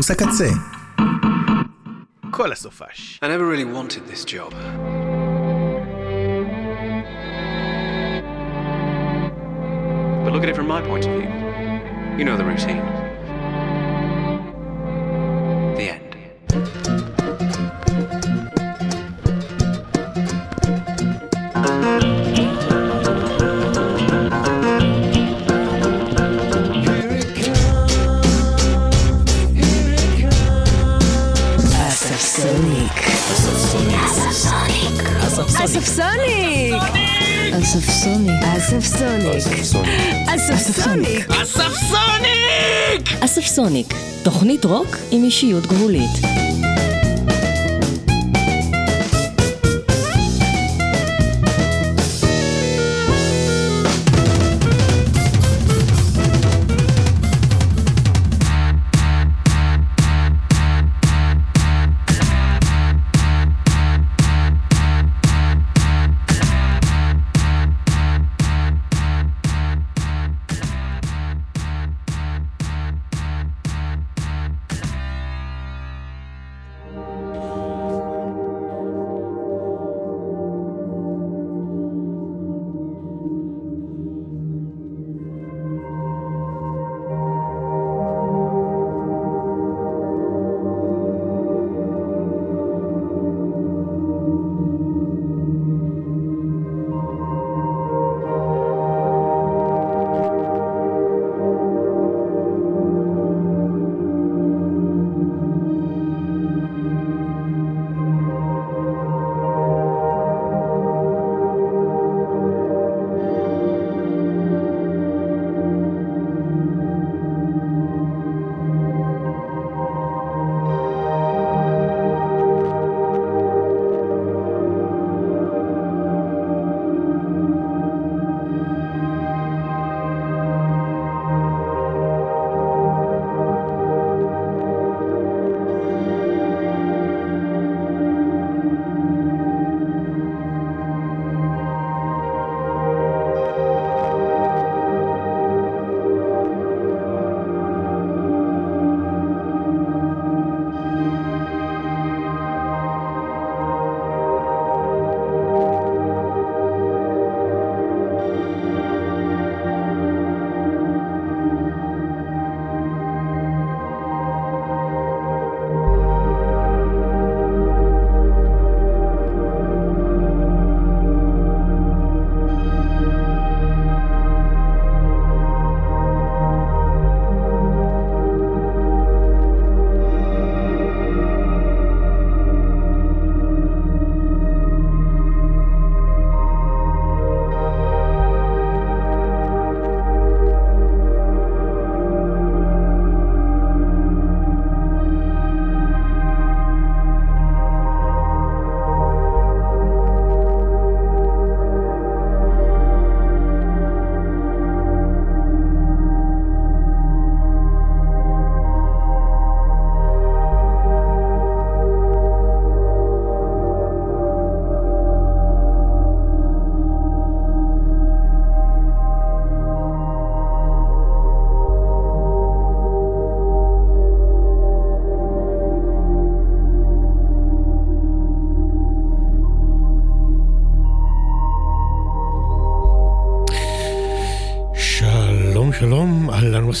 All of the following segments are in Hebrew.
קמפוס הקצה. כל הסופש. I never really wanted this job. But look at it from my point of view. You know the routine. אספסוניק. אספסוניק! אספסוניק, תוכנית רוק עם אישיות גבולית.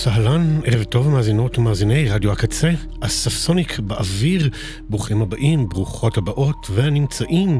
אהלן וסהלן, ערב טוב מאזינות ומאזיני רדיו הקצה, אספסוניק באוויר, ברוכים הבאים, ברוכות הבאות והנמצאים.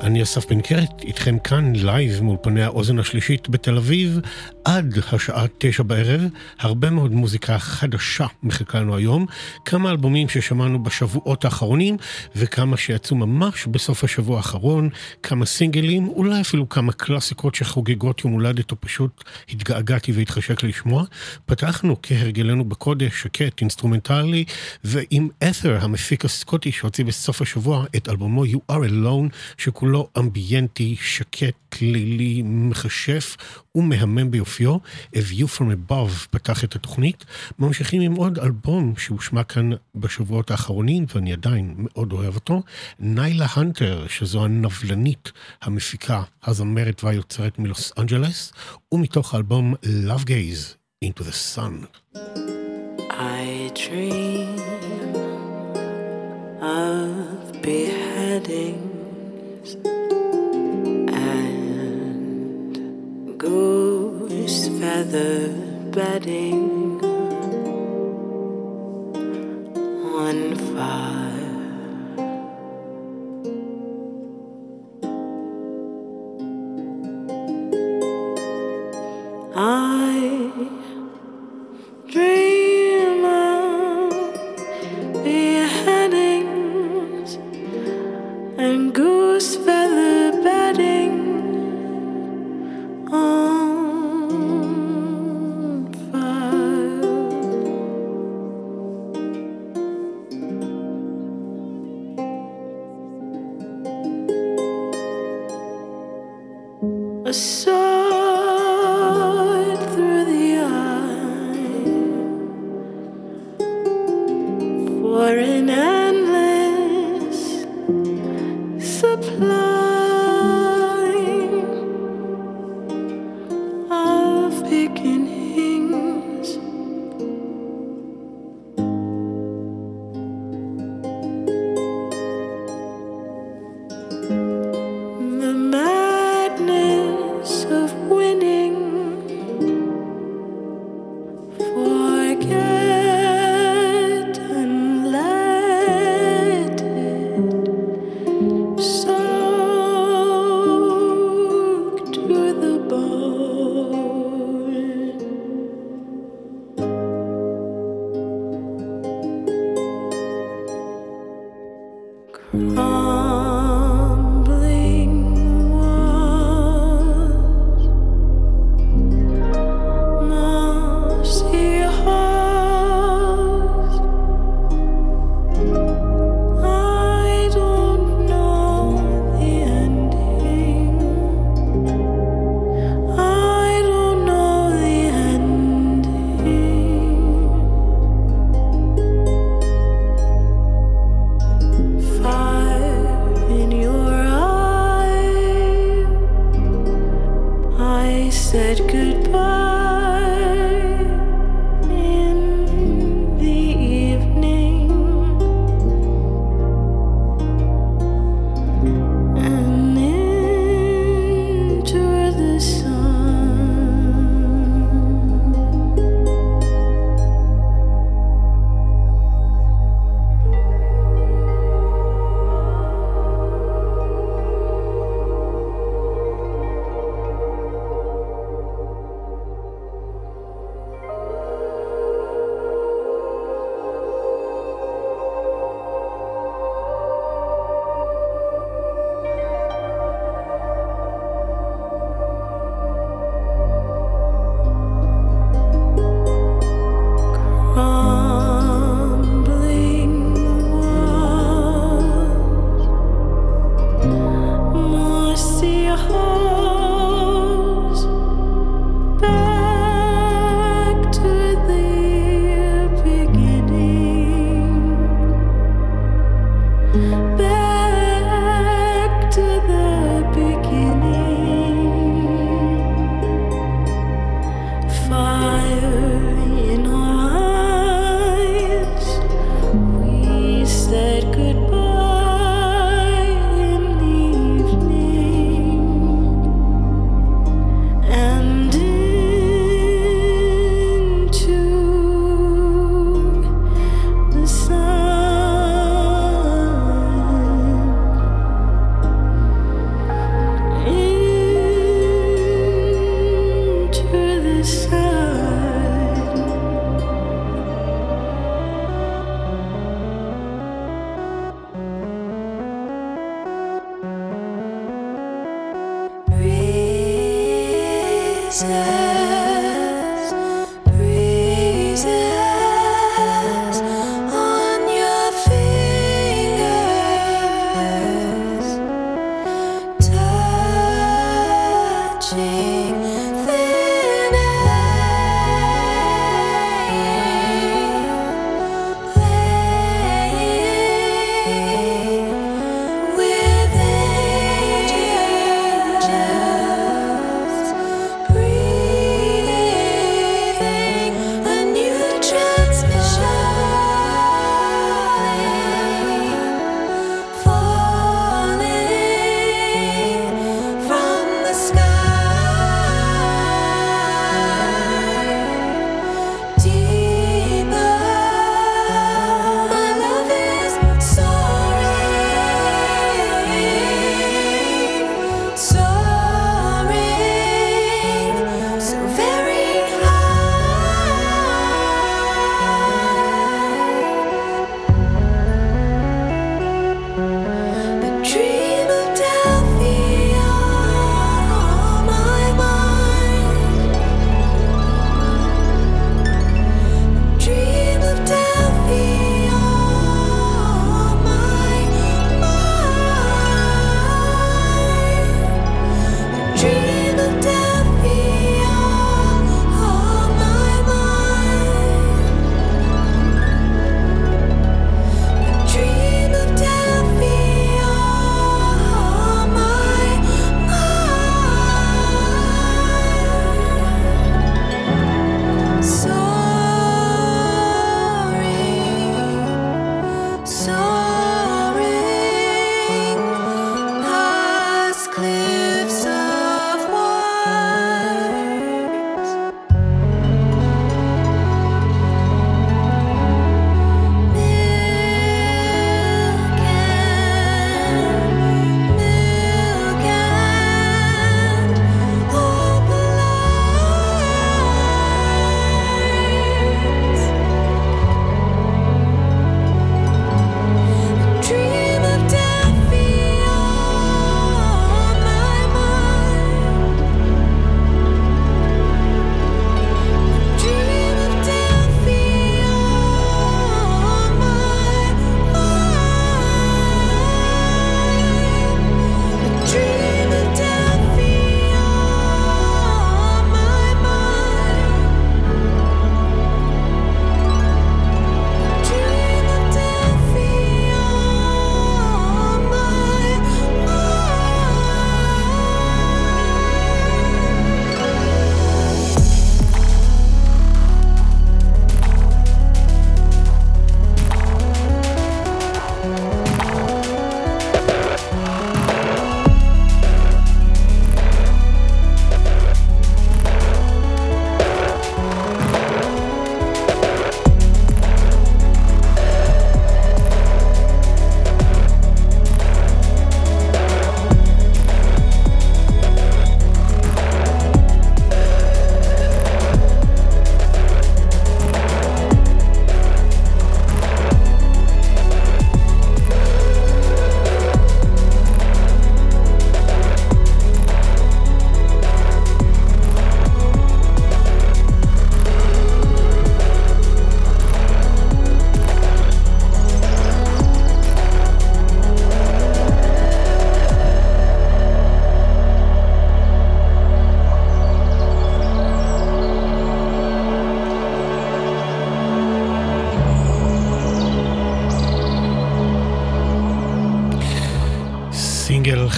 אני אסף בן קרת, איתכם כאן לייב מאולפני האוזן השלישית בתל אביב, עד השעה תשע בערב. הרבה מאוד מוזיקה חדשה מחכה לנו היום, כמה אלבומים ששמענו בשבועות האחרונים, וכמה שיצאו ממש בסוף השבוע האחרון, כמה סינגלים, אולי אפילו כמה קלאסיקות שחוגגות יום הולדת, או פשוט התגעגעתי והתחשק לשמוע. פתחנו כהרגלנו בקודש, שקט, אינסטרומנטלי, ועם את'ר, המפיק הסקוטי שהוציא בסוף השבוע את אלבומו You are alone, שכולו אמביינטי, שקט, לילי, מכשף ומהמם ביופיו. A View From Above פתח את התוכנית. ממשיכים עם עוד אלבום שהושמע כאן בשבועות האחרונים, ואני עדיין מאוד אוהב אותו. ניילה הנטר, שזו הנבלנית, המפיקה, הזמרת והיוצרת מלוס אנג'לס, ומתוך האלבום Love Gaze, Into the Sun. Of beheadings and goose feather bedding on fire. I dream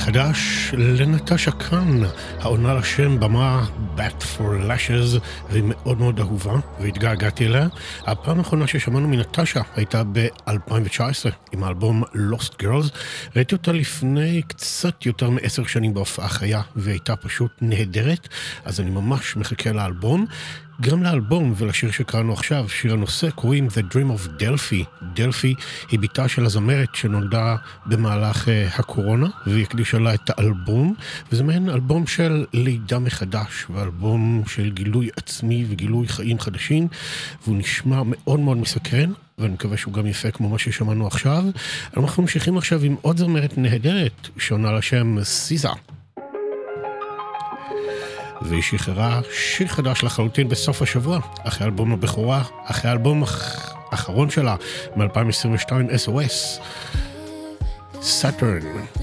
חדש לנטשה קאן, העונה לשם במה Bat for Lashes, והיא מאוד מאוד אהובה, והתגעגעתי אליה. הפעם האחרונה ששמענו מנטשה הייתה ב-2019, עם האלבום Lost Girls. ראיתי אותה לפני קצת יותר מעשר שנים בהופעה חיה, והיא הייתה פשוט נהדרת, אז אני ממש מחכה לאלבום. גם לאלבום ולשיר שקראנו עכשיו, שיר הנושא, קוראים The Dream of Delphi. דלפי היא בתה של הזמרת שנולדה במהלך uh, הקורונה, והיא הקדישה לה את האלבום, וזה מעין אלבום של לידה מחדש, ואלבום של גילוי עצמי וגילוי חיים חדשים, והוא נשמע מאוד מאוד מסקרן. ואני מקווה שהוא גם יפה כמו מה ששמענו עכשיו. אנחנו ממשיכים עכשיו עם עוד זמרת נהדרת שעונה לשם סיזה. והיא שחררה שיר חדש לחלוטין בסוף השבוע, אחרי אלבום הבכורה, אחרי האלבום האחרון שלה מ-2022, SOS, Saturn.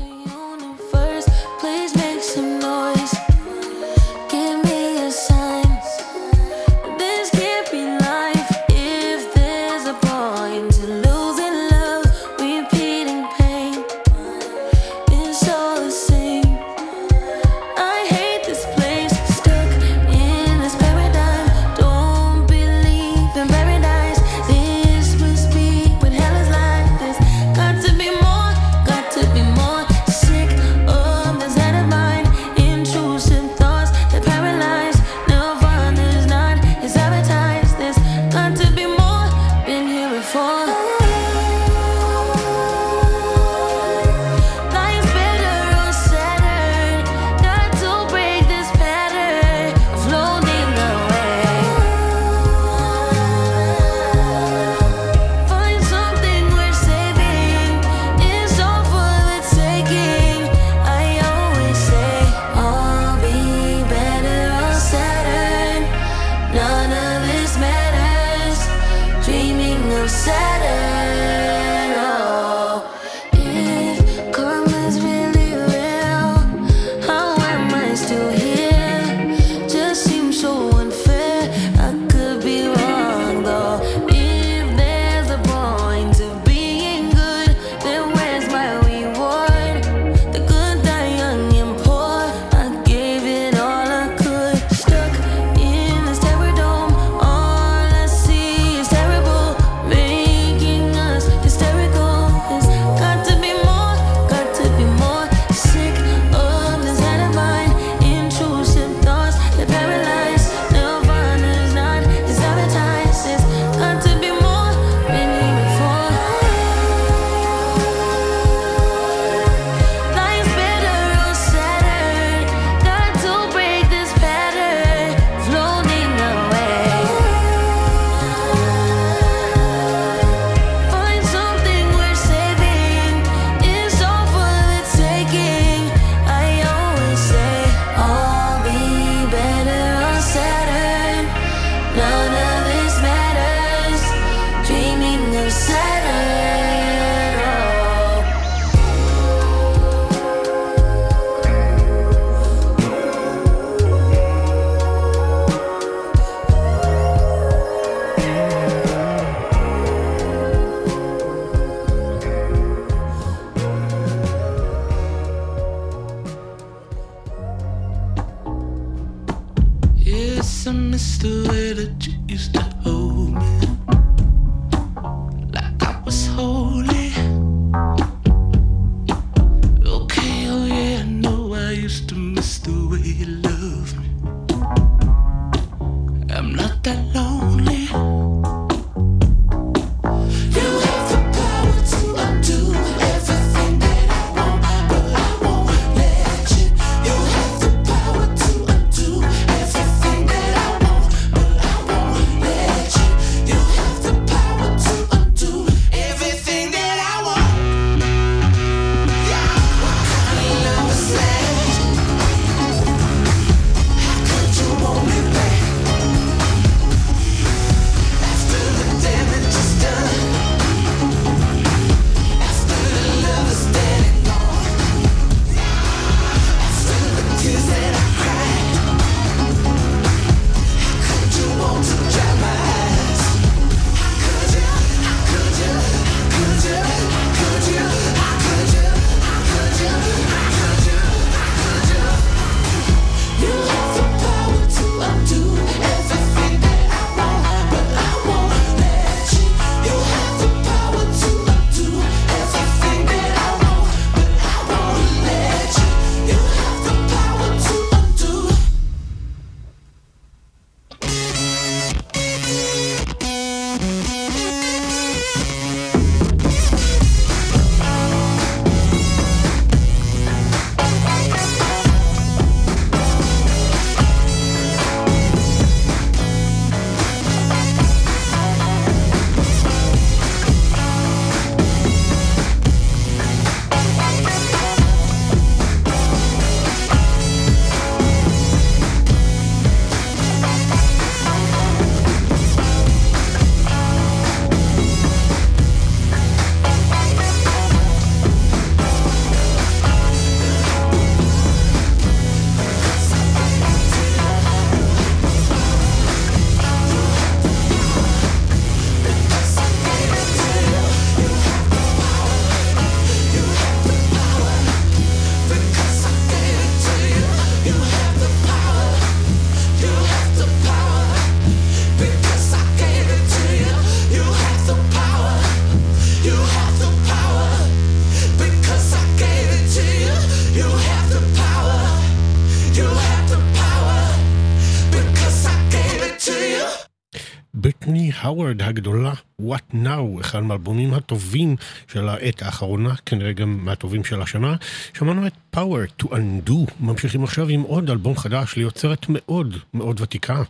האוורד הגדולה, What Now, אחד מהאלבומים הטובים של העת האחרונה, כנראה גם מהטובים של השנה. שמענו את Power to Undo, ממשיכים עכשיו עם עוד אלבום חדש ליוצרת מאוד מאוד ותיקה.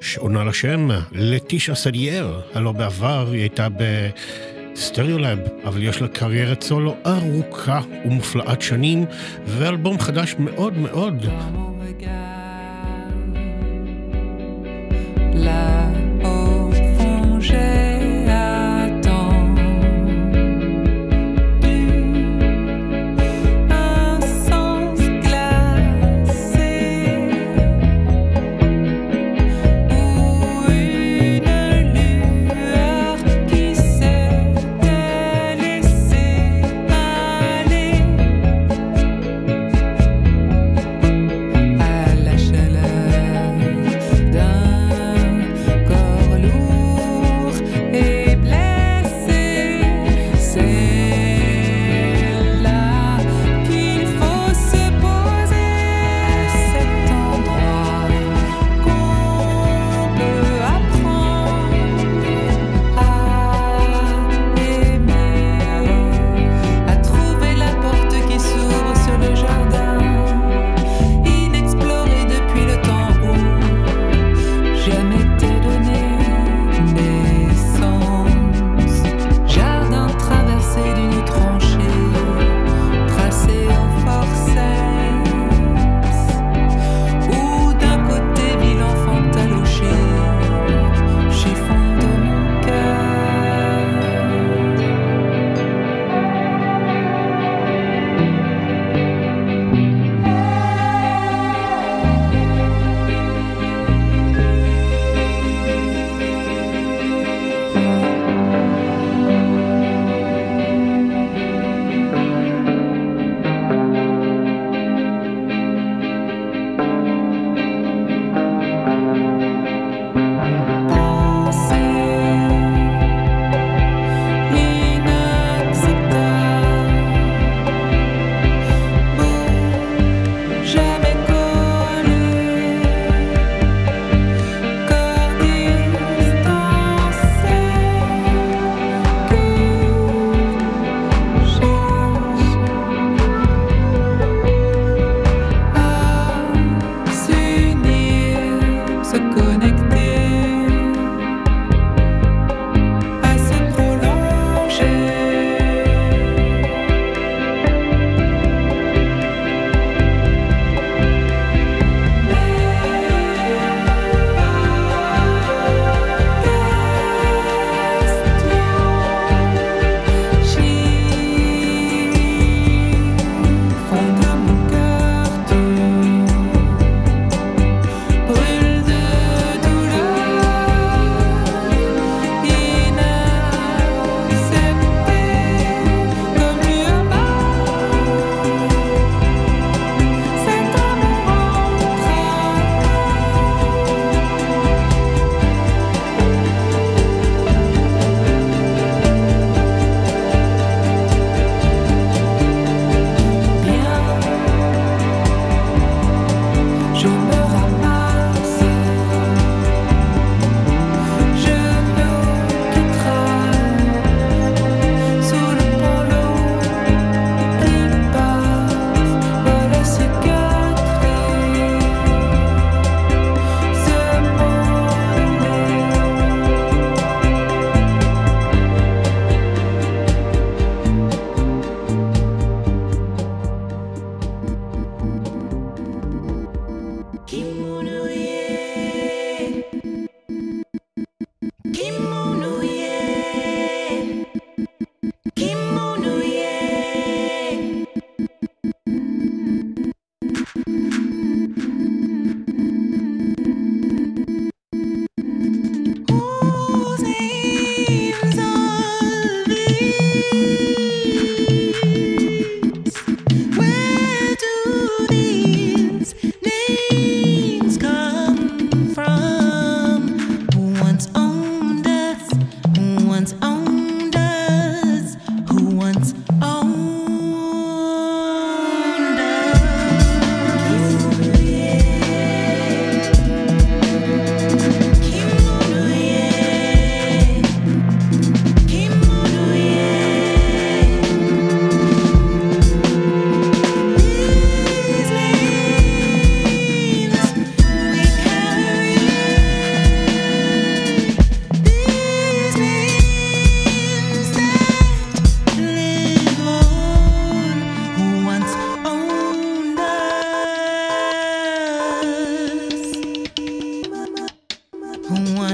שעונה לשם, לטישיה סדייר, הלא בעבר היא הייתה בסטריאולאב, אבל יש לה קריירת סולו ארוכה ומופלאת שנים, ואלבום חדש מאוד מאוד.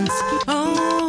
הזה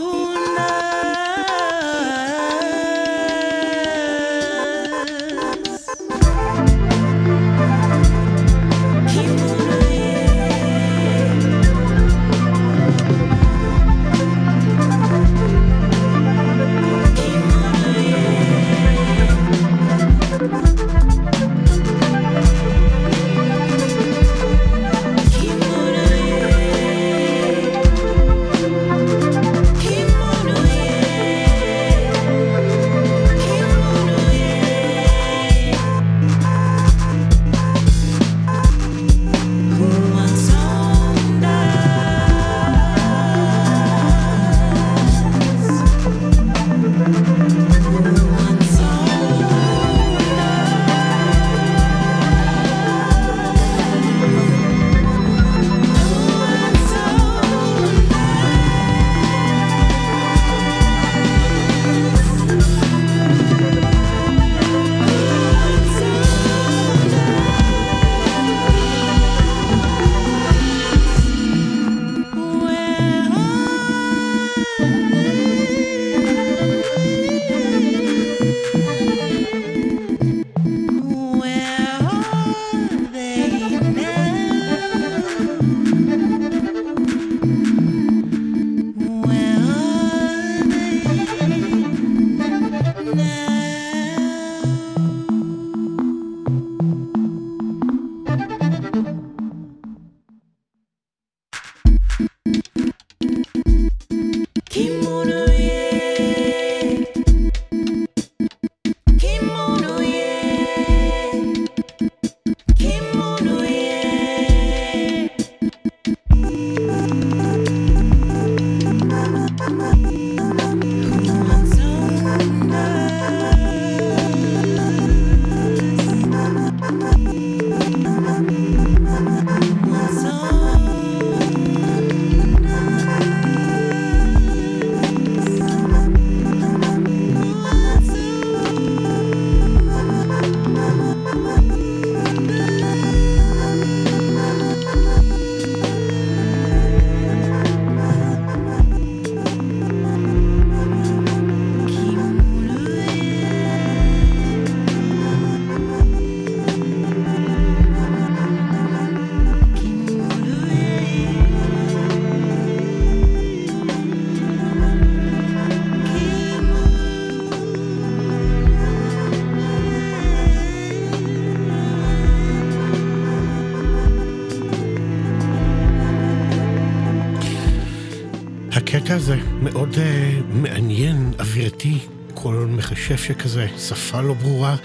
מחשף שכזה, שפה לא ברורה,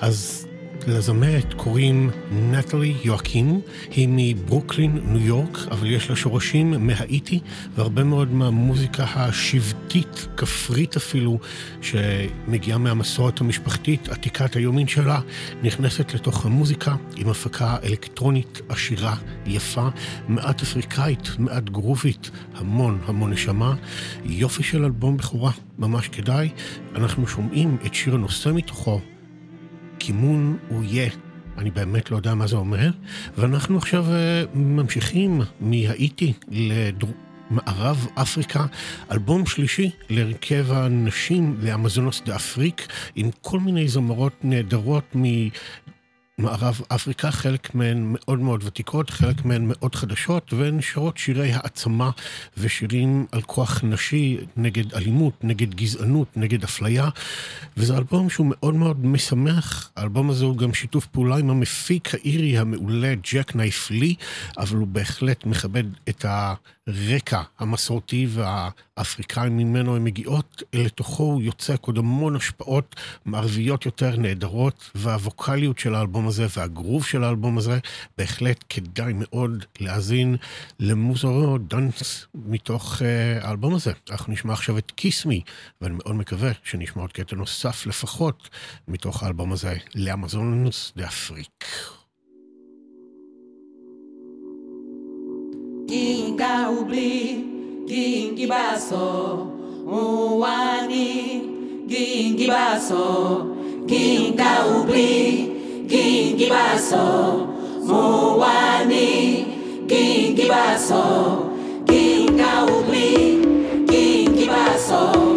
אז לזמרת קוראים נטלי יואקים, היא מברוקלין, ניו יורק, אבל יש לה שורשים מהאיטי, והרבה מאוד מהמוזיקה השבטית, כפרית אפילו, שמגיעה מהמסורת המשפחתית, עתיקת היומין שלה, נכנסת לתוך המוזיקה עם הפקה אלקטרונית עשירה, יפה, מעט אפריקאית, מעט גרובית, המון המון נשמה. יופי של אלבום בכורה, ממש כדאי. אנחנו שומעים את שיר הנושא מתוכו. כימון הוא יהיה. אני באמת לא יודע מה זה אומר. ואנחנו עכשיו אה, ממשיכים מהאיטי למערב אפריקה, אלבום שלישי להרכב הנשים לאמזונוס דה אפריק, עם כל מיני זמרות נהדרות מערב אפריקה, חלק מהן מאוד מאוד ותיקות, חלק מהן מאוד חדשות, והן שרות שירי העצמה ושירים על כוח נשי נגד אלימות, נגד גזענות, נגד אפליה, וזה אלבום שהוא מאוד מאוד משמח. האלבום הזה הוא גם שיתוף פעולה עם המפיק האירי המעולה ג'ק נייף לי, אבל הוא בהחלט מכבד את הרקע המסורתי והאפריקאי ממנו הן מגיעות, לתוכו הוא יוצק עוד המון השפעות מערביות יותר נהדרות, והווקאליות של האלבום הזה והגרוב של האלבום הזה, בהחלט כדאי מאוד להאזין למוזרו דאנס מתוך uh, האלבום הזה. אנחנו נשמע עכשיו את Kiss Me, ואני מאוד מקווה שנשמע עוד קטע נוסף לפחות מתוך האלבום הזה לאמזונס דה אפריק. Ginga ubli, gingi baso, uwani, gingi baso, ginga ubli, gingi baso, uwani, gingi baso, ginga ubli, gingi baso.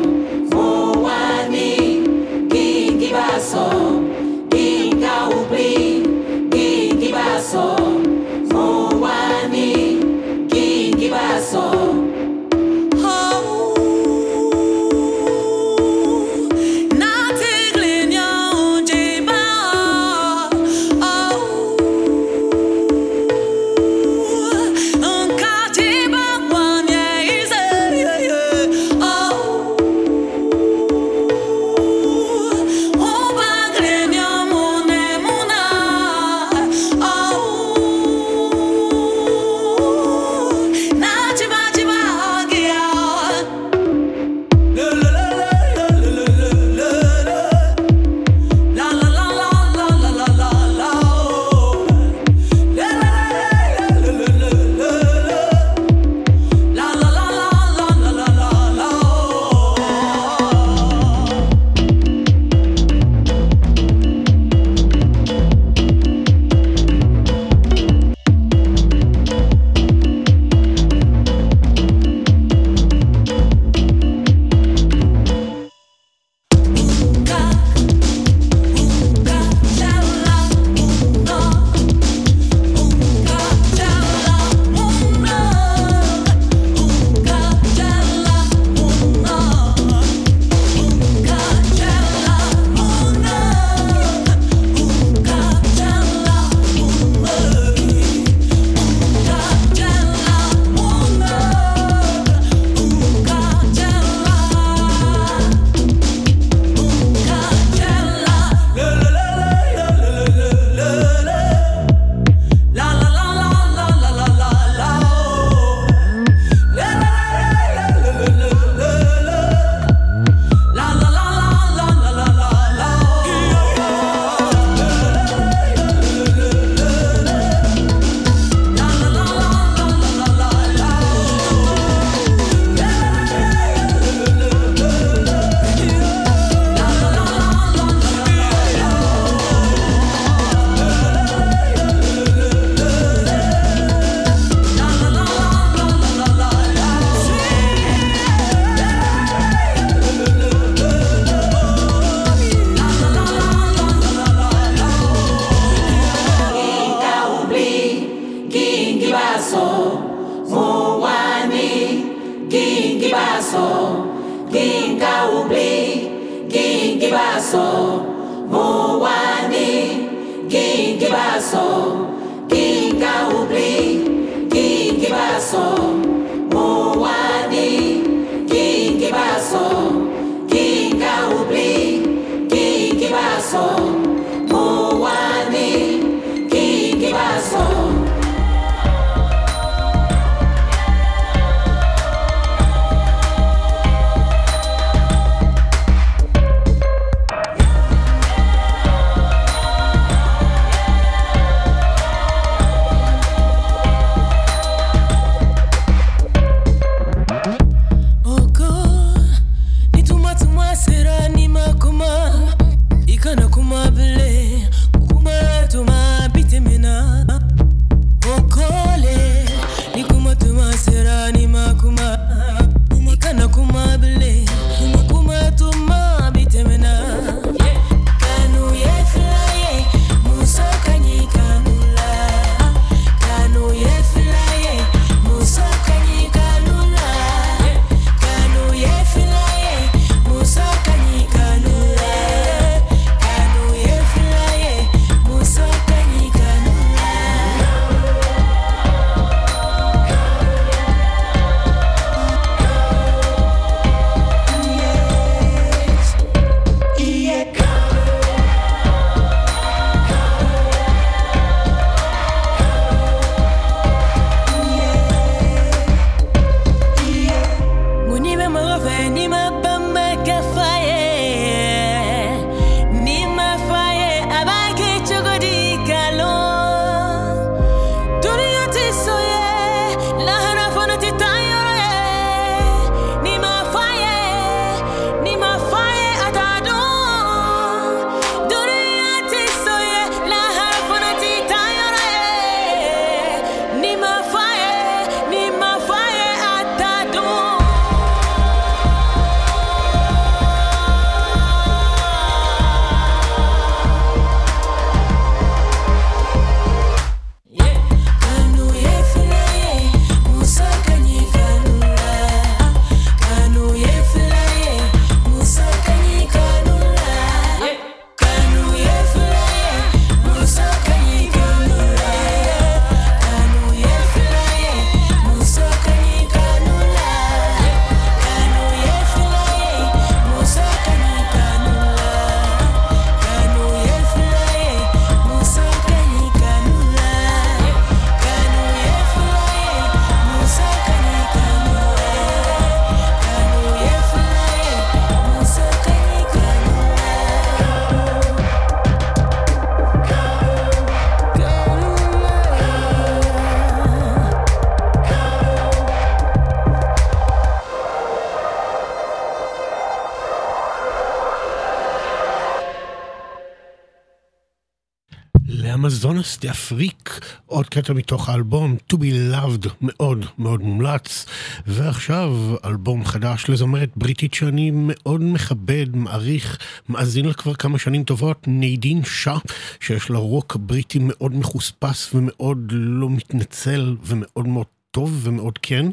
דה אפריק, עוד קטע מתוך האלבום To Be Loved, מאוד מאוד מומלץ. ועכשיו אלבום חדש לזמרת בריטית שאני מאוד מכבד, מעריך, מאזין לה כבר כמה שנים טובות, נדין שאה, שיש לה רוק בריטי מאוד מחוספס ומאוד לא מתנצל ומאוד מאוד טוב ומאוד כן,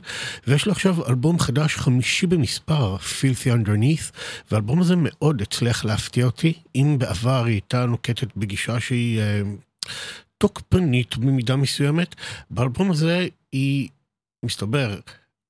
ויש לה עכשיו אלבום חדש חמישי במספר, Filthy Underneath, והאלבום הזה מאוד הצליח להפתיע אותי. אם בעבר היא הייתה נוקטת בגישה שהיא אה, תוקפנית במידה מסוימת, באלבום הזה היא, מסתבר,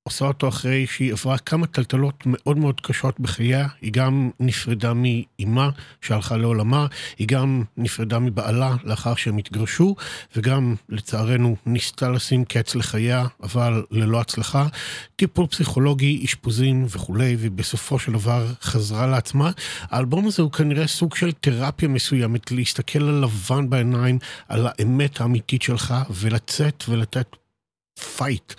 עושה אותו אחרי שהיא עברה כמה טלטלות מאוד מאוד קשות בחייה. היא גם נפרדה מאימה שהלכה לעולמה, היא גם נפרדה מבעלה לאחר שהם התגרשו, וגם, לצערנו, ניסתה לשים קץ לחייה, אבל ללא הצלחה. טיפול פסיכולוגי, אשפוזים וכולי, ובסופו של דבר חזרה לעצמה. האלבום הזה הוא כנראה סוג של תרפיה מסוימת, להסתכל על לבן בעיניים, על האמת האמיתית שלך, ולצאת ולתת פייט.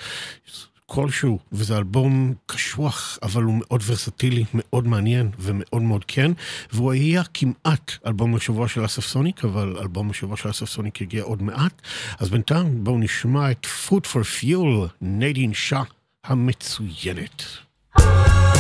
כלשהו, וזה אלבום קשוח, אבל הוא מאוד ורסטילי, מאוד מעניין ומאוד מאוד כן, והוא היה כמעט אלבום השבוע של אסף סוניק, אבל אלבום השבוע של אסף סוניק הגיע עוד מעט. אז בינתיים בואו נשמע את Food for Fuel, נדין שאה המצוינת. אלבום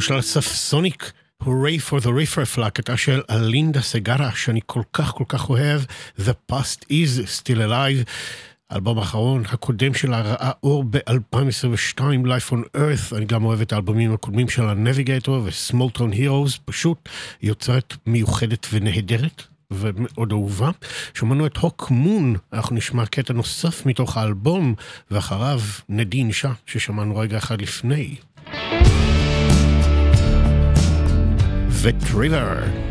של אסף סוניק, Hooray for the Riffraff, להקתה של אלינדה סגרה, שאני כל כך כל כך אוהב, The Past is Still Alive. האלבום האחרון, הקודם שלה ראה אור ב-2022, Life on Earth, אני גם אוהב את האלבומים הקודמים של ה-Navigator ו-Small Heroes, פשוט יוצרת מיוחדת ונהדרת. ומאוד אהובה. שמענו את הוק מון, אנחנו נשמע קטע נוסף מתוך האלבום, ואחריו נדין אישה, ששמענו רגע אחד לפני. Victoriver.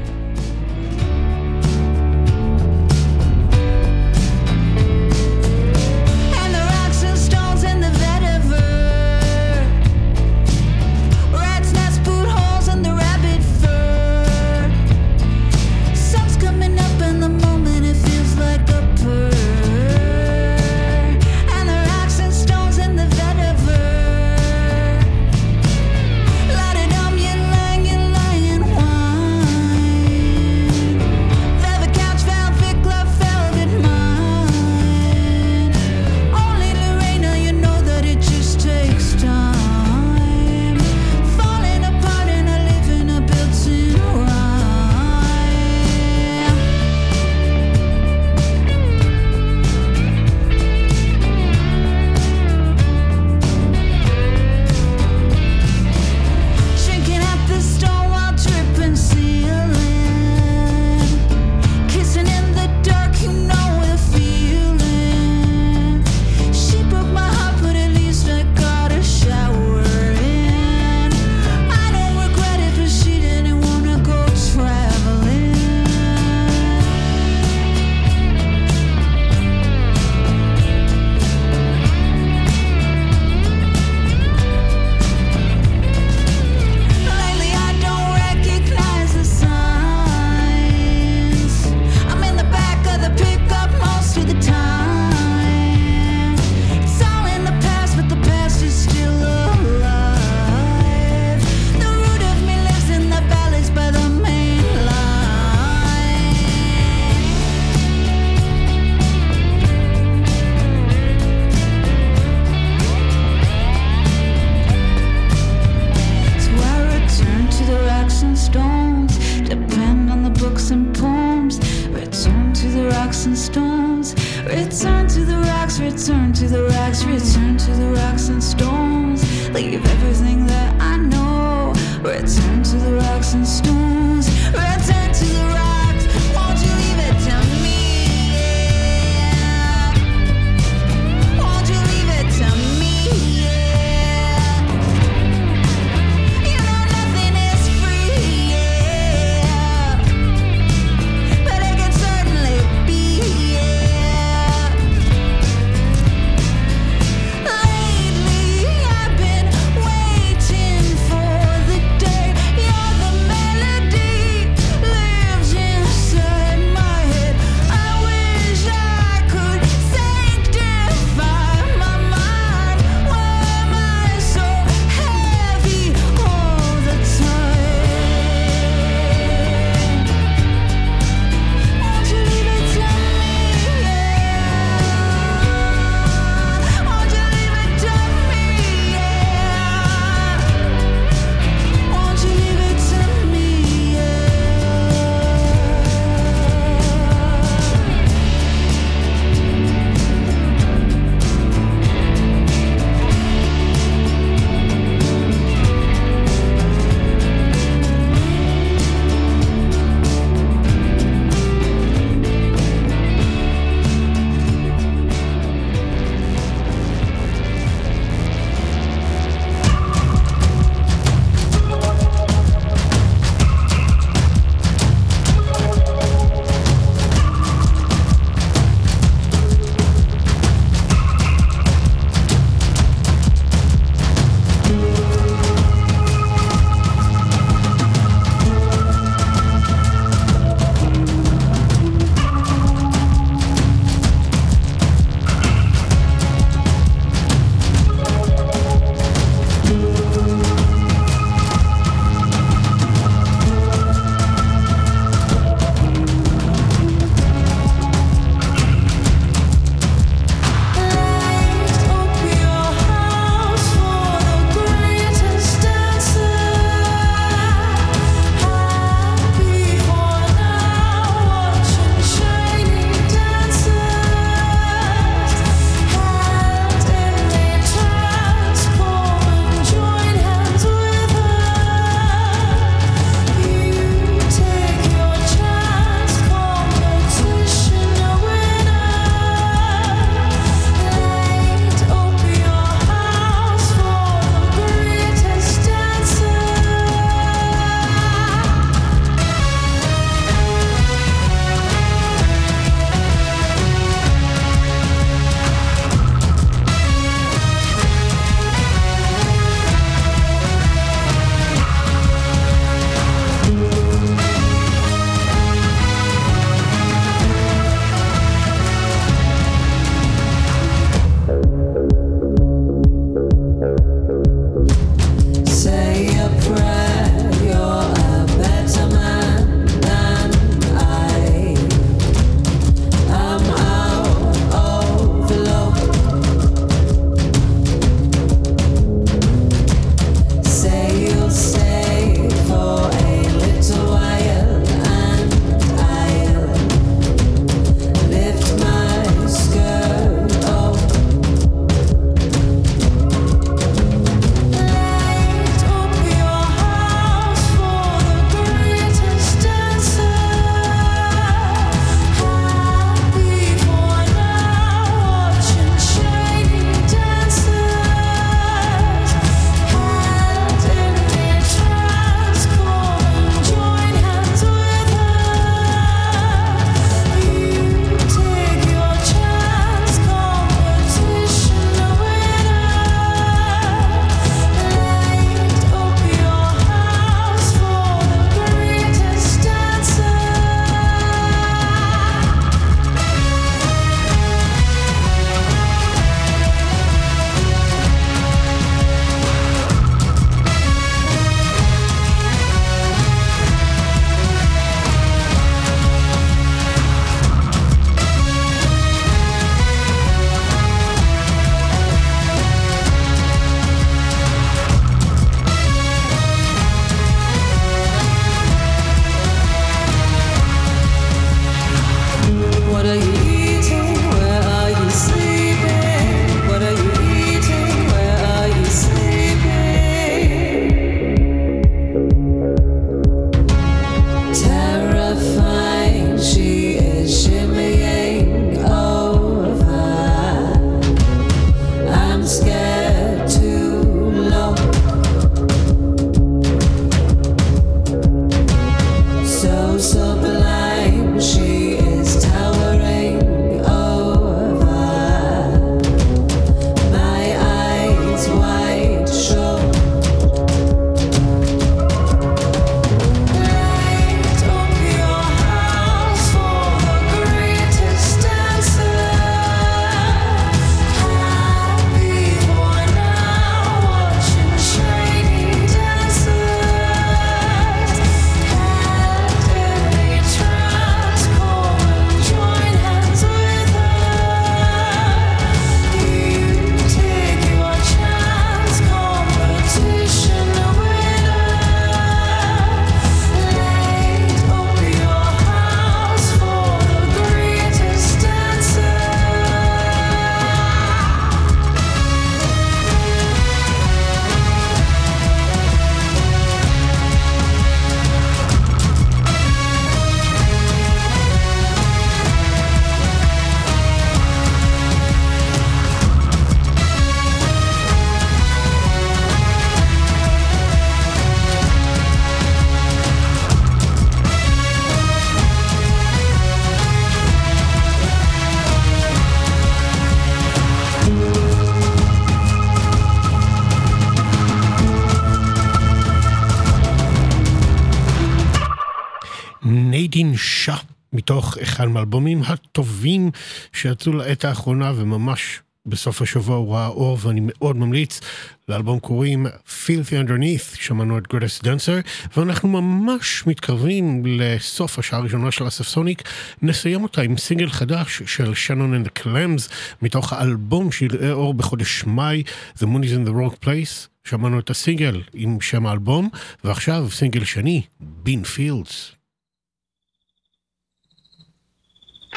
מתוך אחד מהאלבומים הטובים שיצאו לעת האחרונה וממש בסוף השבוע הוא ראה אור ואני מאוד ממליץ. לאלבום קוראים Filthy Underneath, שמענו את Greatest Dancer, ואנחנו ממש מתקרבים לסוף השעה הראשונה של אספסוניק. נסיים אותה עם סינגל חדש של and the Clams, מתוך האלבום שיראה אור בחודש מאי, The Moon is in the Wrong Place. שמענו את הסינגל עם שם האלבום, ועכשיו סינגל שני, Bean Fields.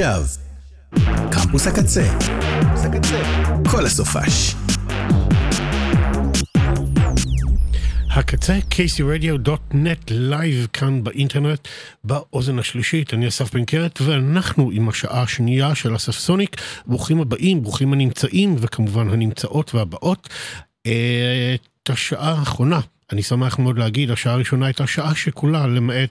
ועכשיו, קמפוס הקצה. כל הסופש. הקצה, kcradio.net, לייב כאן באינטרנט, באוזן השלישית. אני אסף בן קרת, ואנחנו עם השעה השנייה של אסף סוניק. ברוכים הבאים, ברוכים הנמצאים, וכמובן הנמצאות והבאות. את השעה האחרונה, אני שמח מאוד להגיד, השעה הראשונה הייתה שעה שכולה, למעט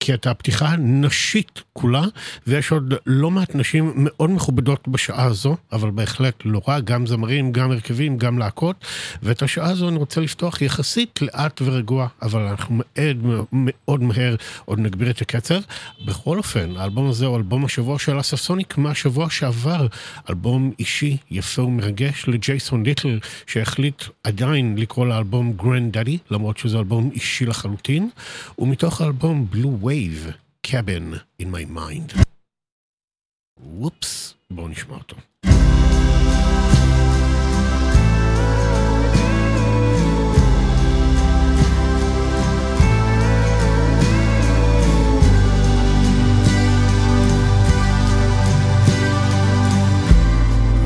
כי את הפתיחה נשית כולה, ויש עוד לא מעט נשים מאוד מכובדות בשעה הזו, אבל בהחלט לא רע, גם זמרים, גם הרכבים, גם להקות, ואת השעה הזו אני רוצה לפתוח יחסית לאט ורגוע, אבל אנחנו מאוד מאוד מהר עוד נגביר את הקצב. בכל אופן, האלבום הזה הוא אלבום השבוע של אסף סוניק מהשבוע שעבר, אלבום אישי יפה ומרגש לג'ייסון ליטל, שהחליט עדיין לקרוא לאלבום Grandaddy, למרות שזה אלבום אישי לחלוטין, ומתוך האלבום בלו wave cabin in my mind. Whoops, בואו נשמע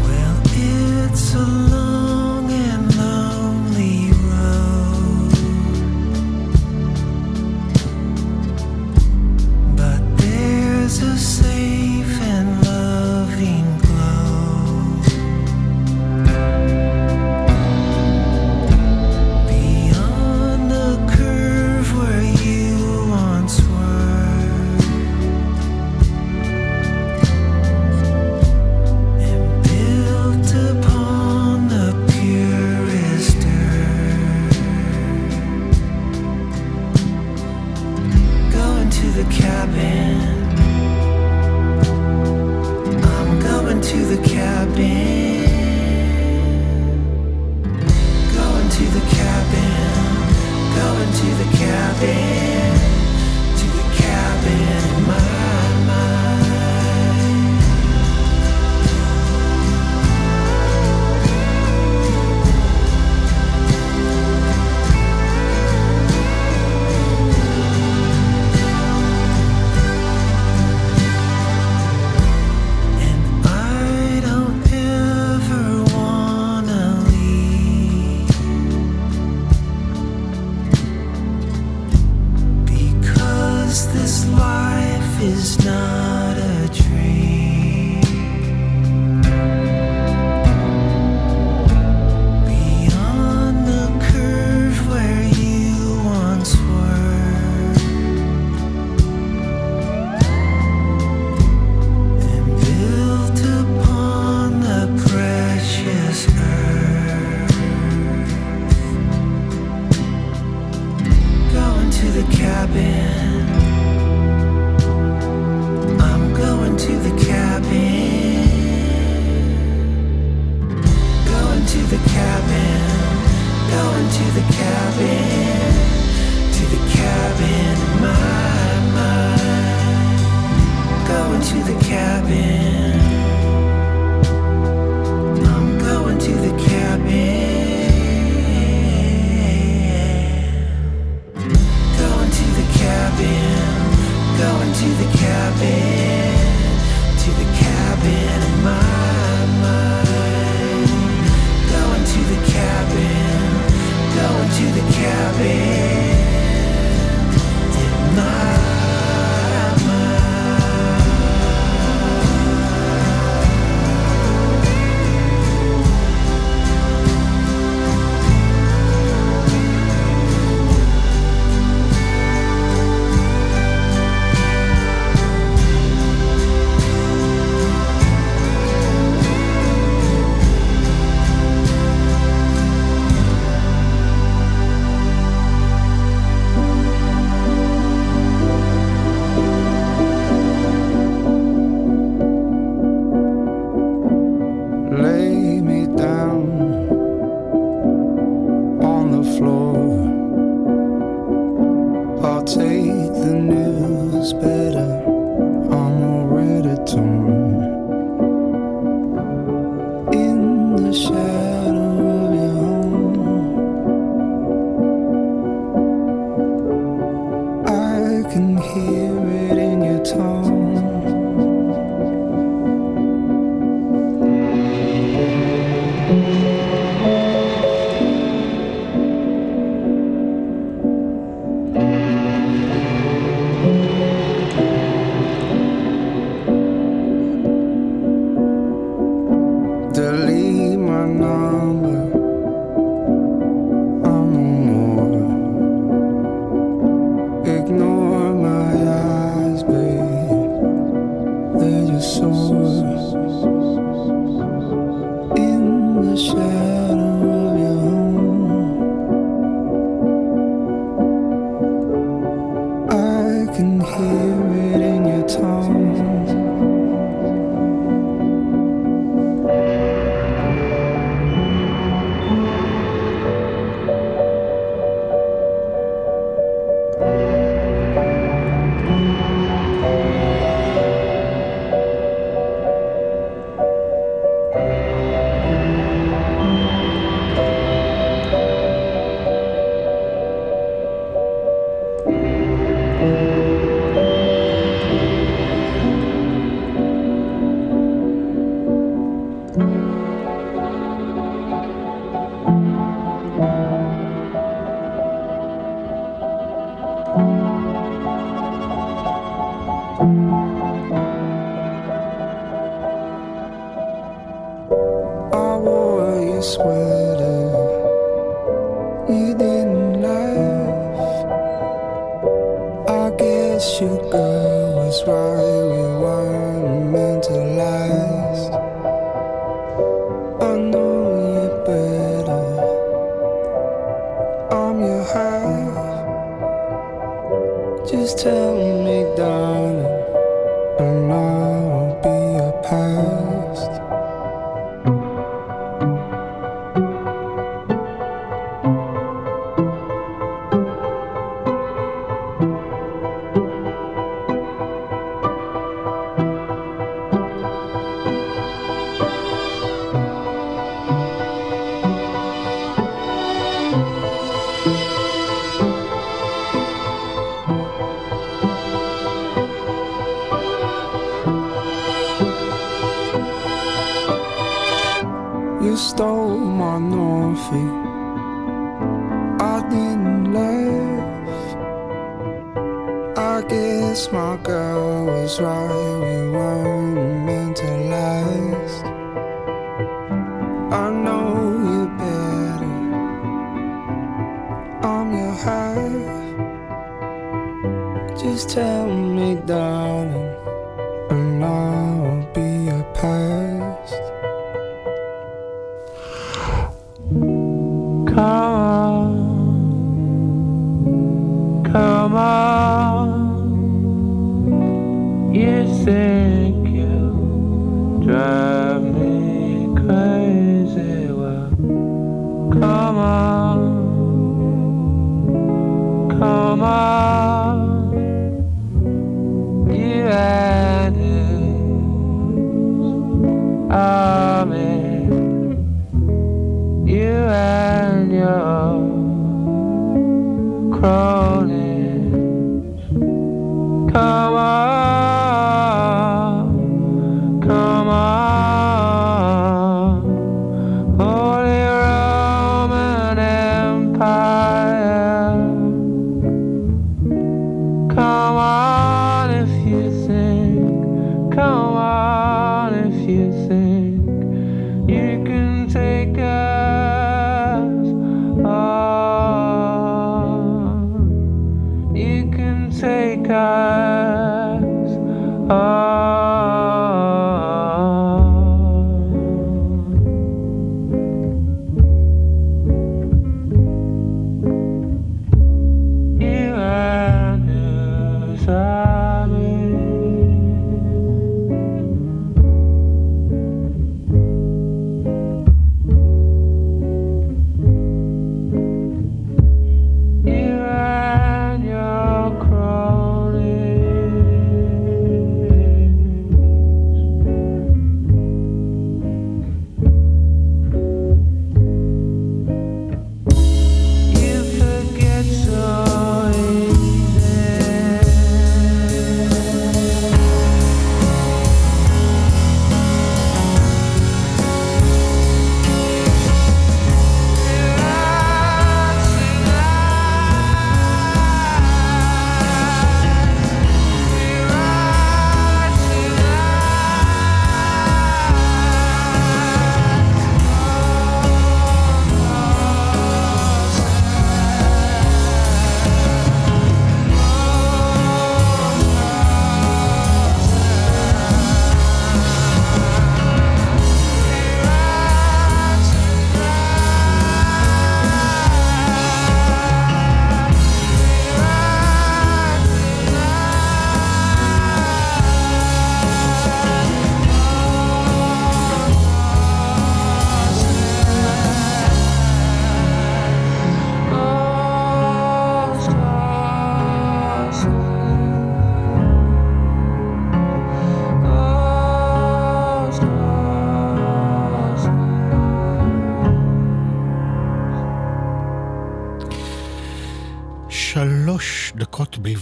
Well, it's a is the same.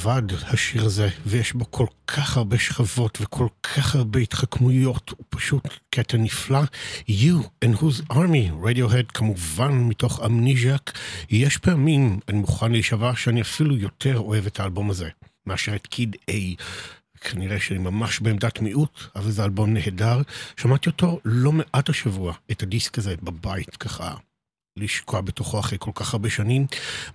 לבד, השיר הזה, ויש בו כל כך הרבה שכבות וכל כך הרבה התחכמויות, הוא פשוט קטע נפלא. You and whose army, Radiohead, כמובן מתוך אמניז'ק. יש פעמים, אני מוכן להישבע שאני אפילו יותר אוהב את האלבום הזה, מאשר את קיד איי. כנראה שאני ממש בעמדת מיעוט, אבל זה אלבום נהדר. שמעתי אותו לא מעט השבוע, את הדיסק הזה, בבית, ככה לשקוע בתוכו אחרי כל כך הרבה שנים.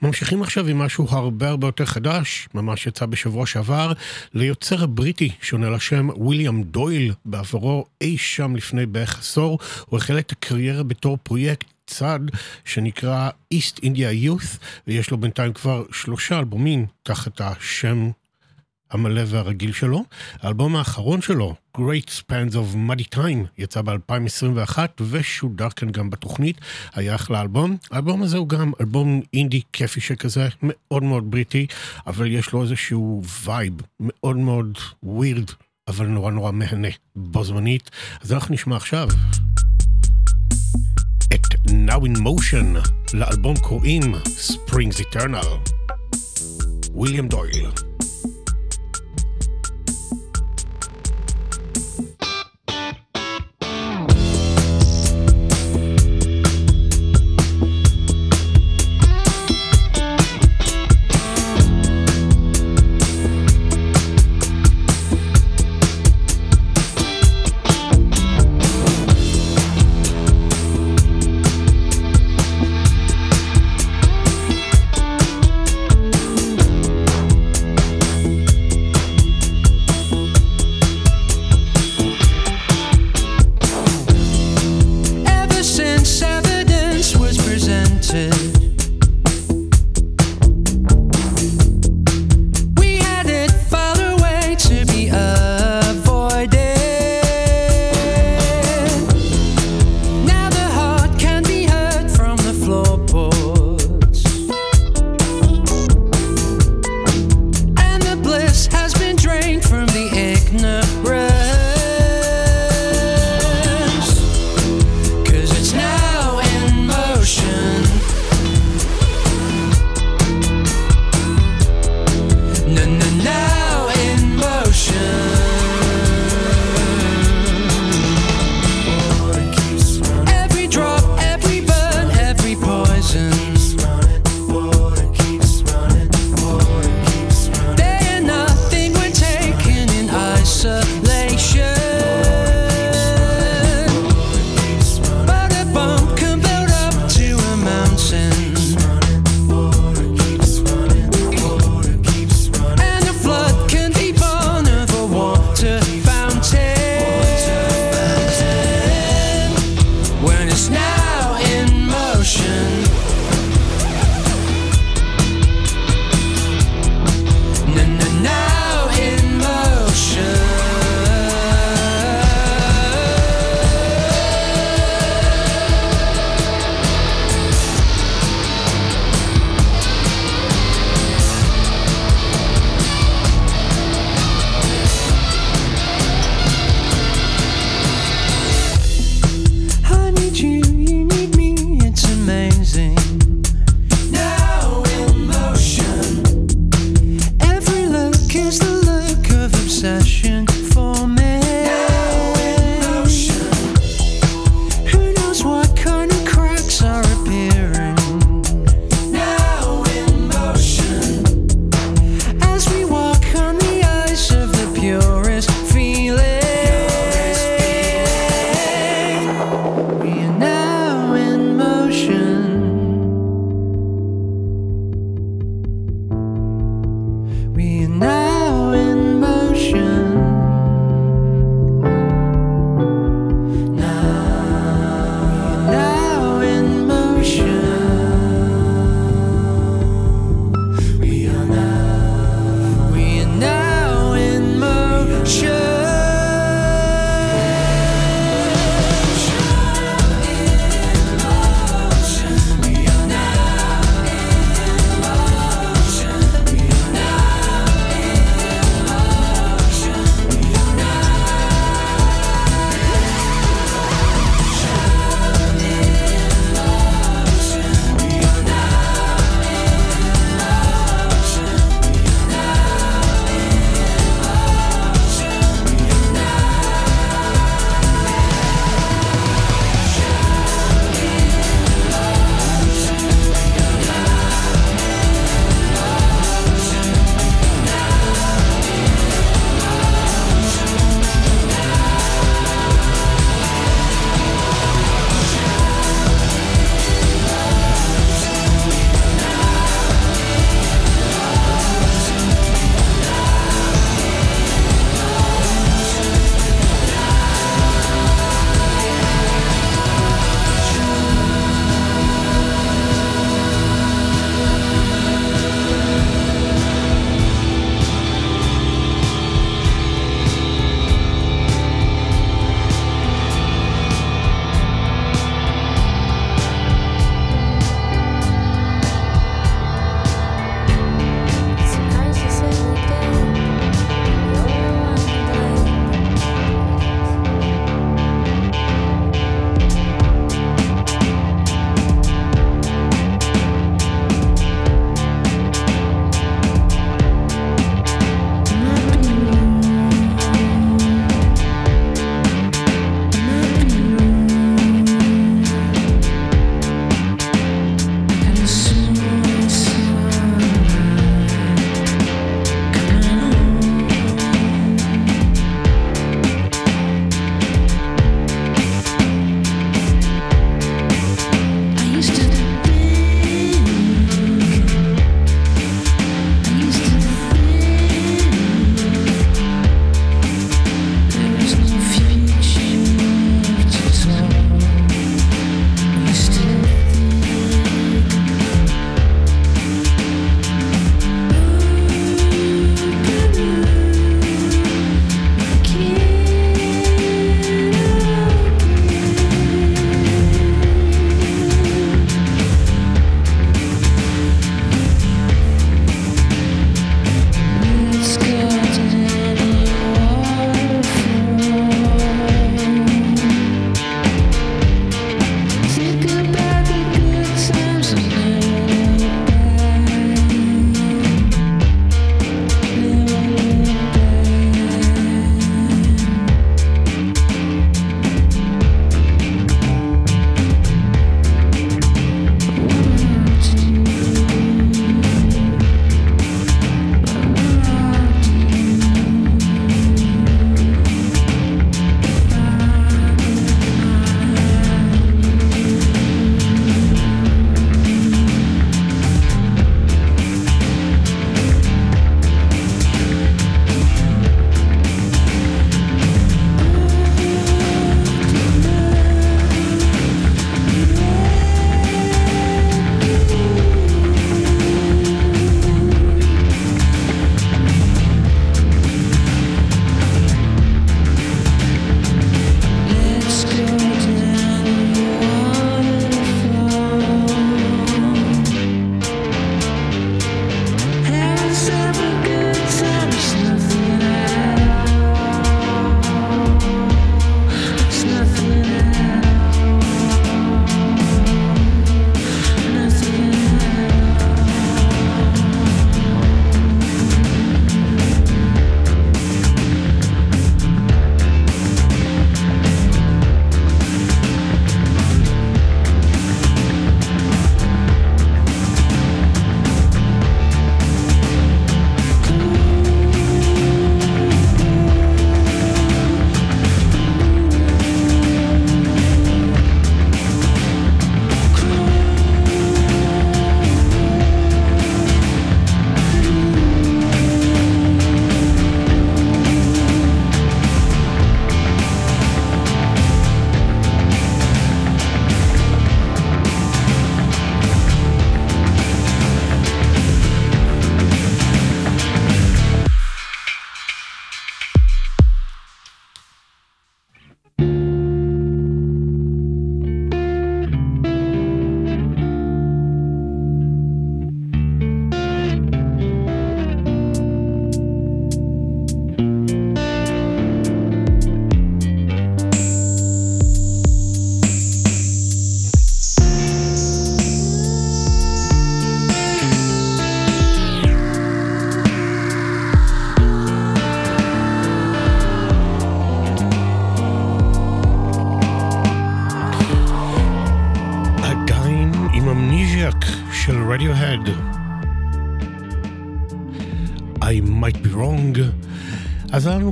ממשיכים עכשיו עם משהו הרבה הרבה יותר חדש, ממש יצא בשבוע שעבר, ליוצר הבריטי שעונה לשם וויליאם דויל, בעברו אי שם לפני בערך עשור, הוא החל את הקריירה בתור פרויקט צד שנקרא East India Youth, ויש לו בינתיים כבר שלושה אלבומים תחת השם המלא והרגיל שלו. האלבום האחרון שלו, Great Spans of Muddy Time, יצא ב-2021 ושודר כאן גם בתוכנית, היה אחלה אלבום. האלבום הזה הוא גם אלבום אינדי כיפי שכזה, מאוד מאוד בריטי, אבל יש לו איזשהו וייב מאוד מאוד weird, אבל נורא נורא מהנה בו זמנית. אז אנחנו נשמע עכשיו. את Now in Motion, לאלבום קוראים Springs Eternal. ויליאם דויל.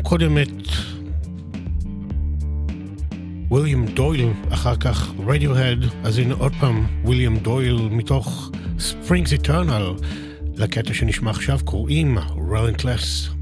קודם את וויליאם דויל, אחר כך רדיוהד, אז הנה עוד פעם וויליאם דויל מתוך Springs Eternal. לקטע שנשמע עכשיו קוראים Relentless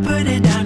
put it down.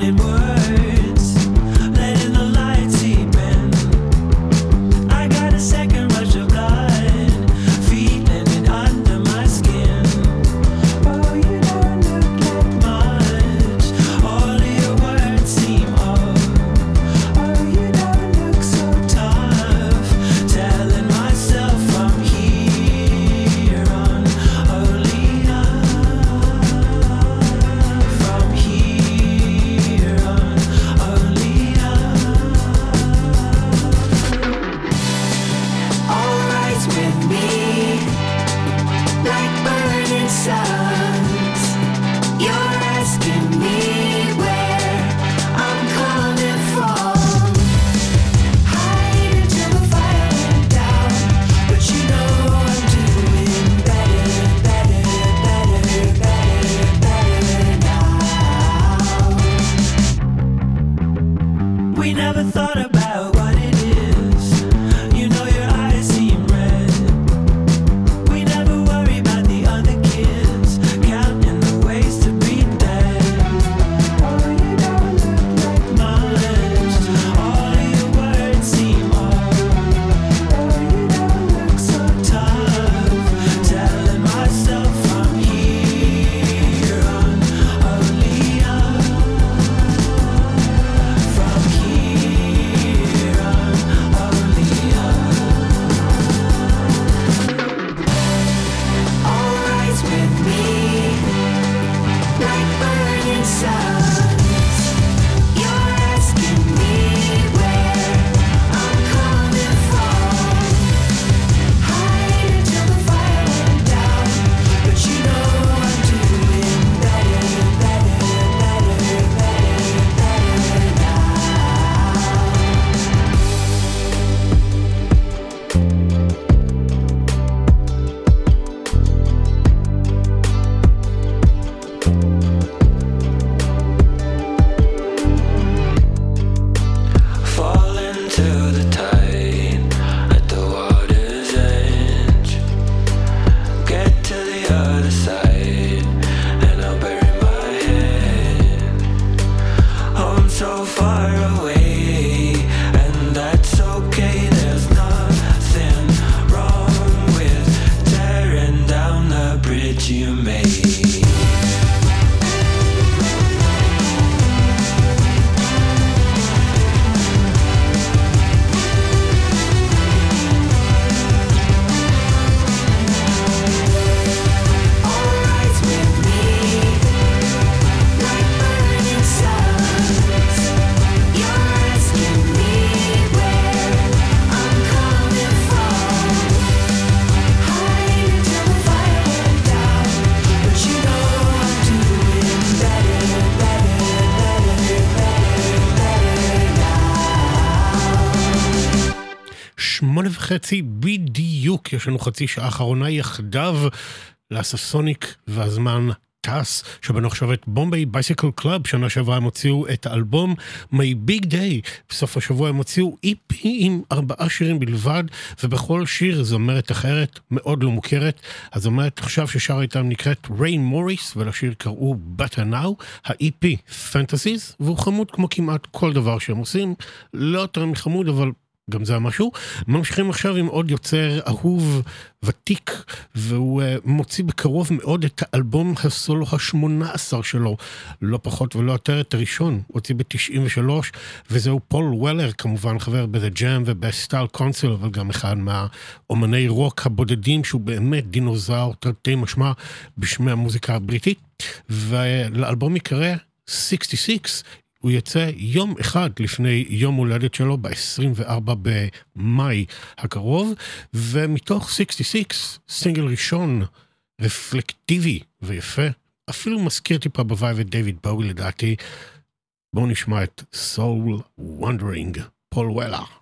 וחצי בדיוק, יש לנו חצי שעה אחרונה יחדיו לאספסוניק והזמן טס, שמענו עכשיו את Bombay Bicycle Club, שנה שעברה הם הוציאו את האלבום My Big Day, בסוף השבוע הם הוציאו EP עם ארבעה שירים בלבד, ובכל שיר זמרת אחרת, מאוד לא מוכרת. הזמרת עכשיו ששרה איתם נקראת ריי מוריס, ולשיר קראו Better Now, ה-EP Fantasies, והוא חמוד כמו כמעט כל דבר שהם עושים, לא יותר מחמוד, אבל גם זה המשהו. ממשיכים עכשיו עם עוד יוצר אהוב, ותיק, והוא uh, מוציא בקרוב מאוד את האלבום הסולו ה-18 שלו, לא פחות ולא יותר את הראשון, הוציא ב-93, וזהו פול וולר, כמובן חבר ב-The Jam וב-Style Council, אבל גם אחד מהאומני רוק הבודדים, שהוא באמת דינוזאור תרתי משמע בשמי המוזיקה הבריטית, ולאלבום יקרא 66, הוא יצא יום אחד לפני יום הולדת שלו, ב-24 במאי הקרוב, ומתוך 66, סינגל ראשון, רפלקטיבי ויפה, אפילו מזכיר טיפה בווייב את דיוויד באוי לדעתי. בואו נשמע את Soul Wondering, פול וולר.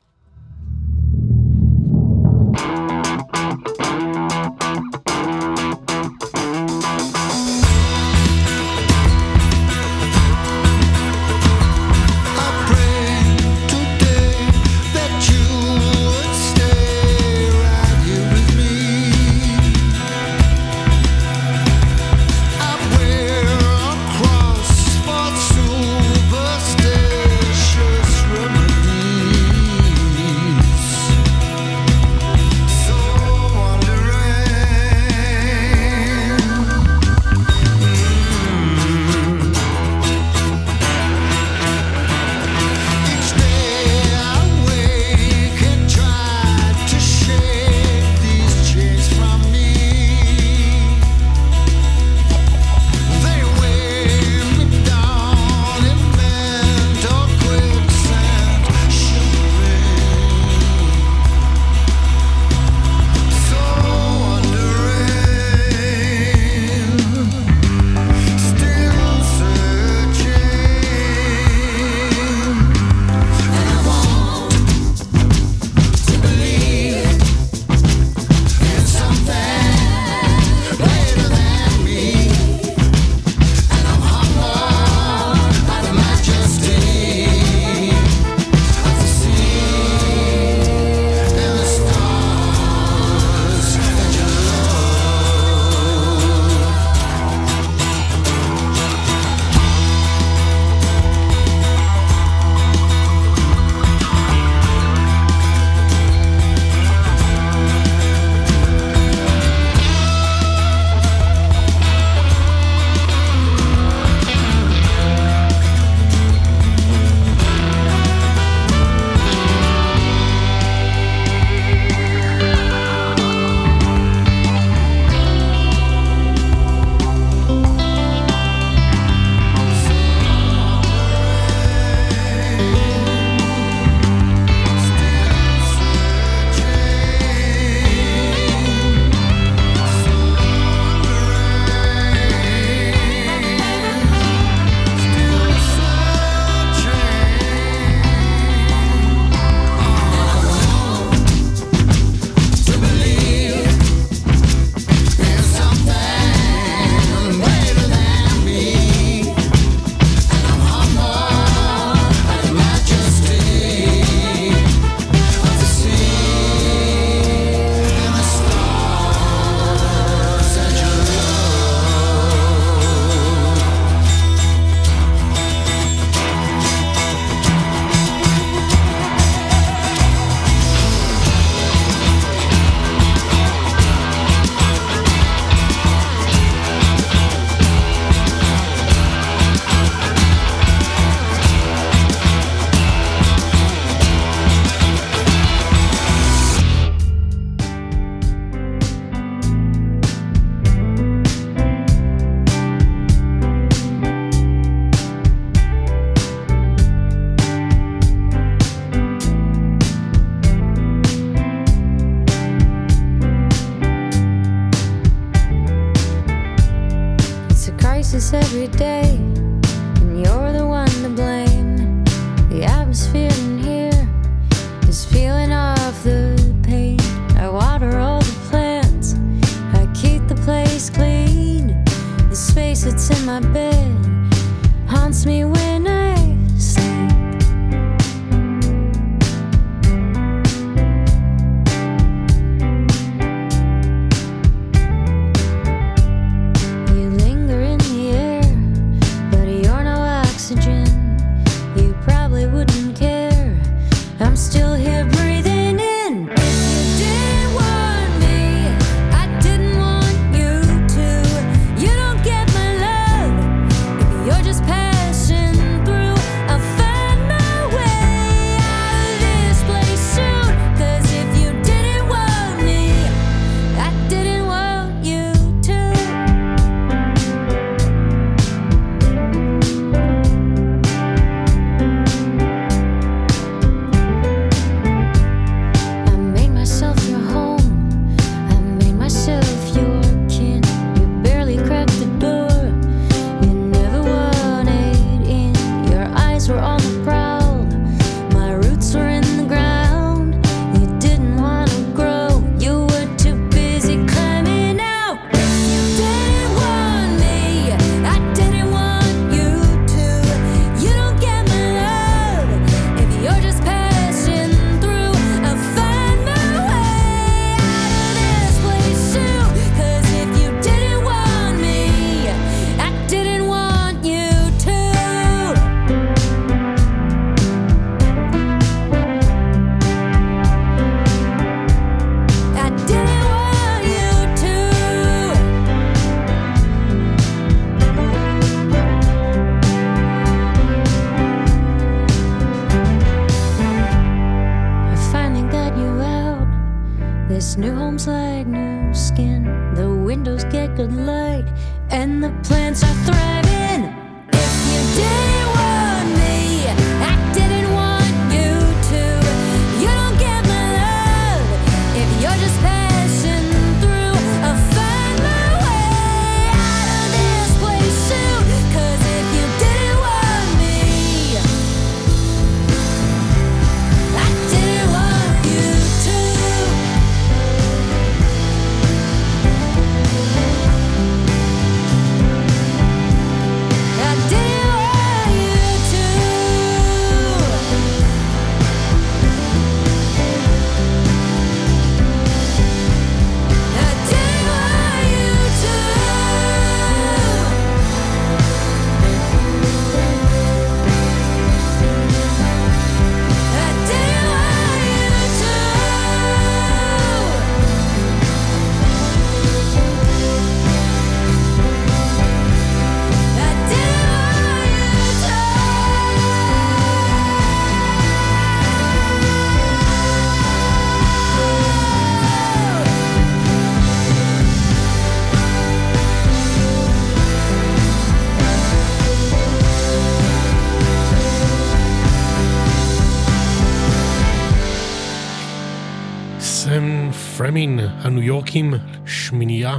הניו יורקים, שמינייה,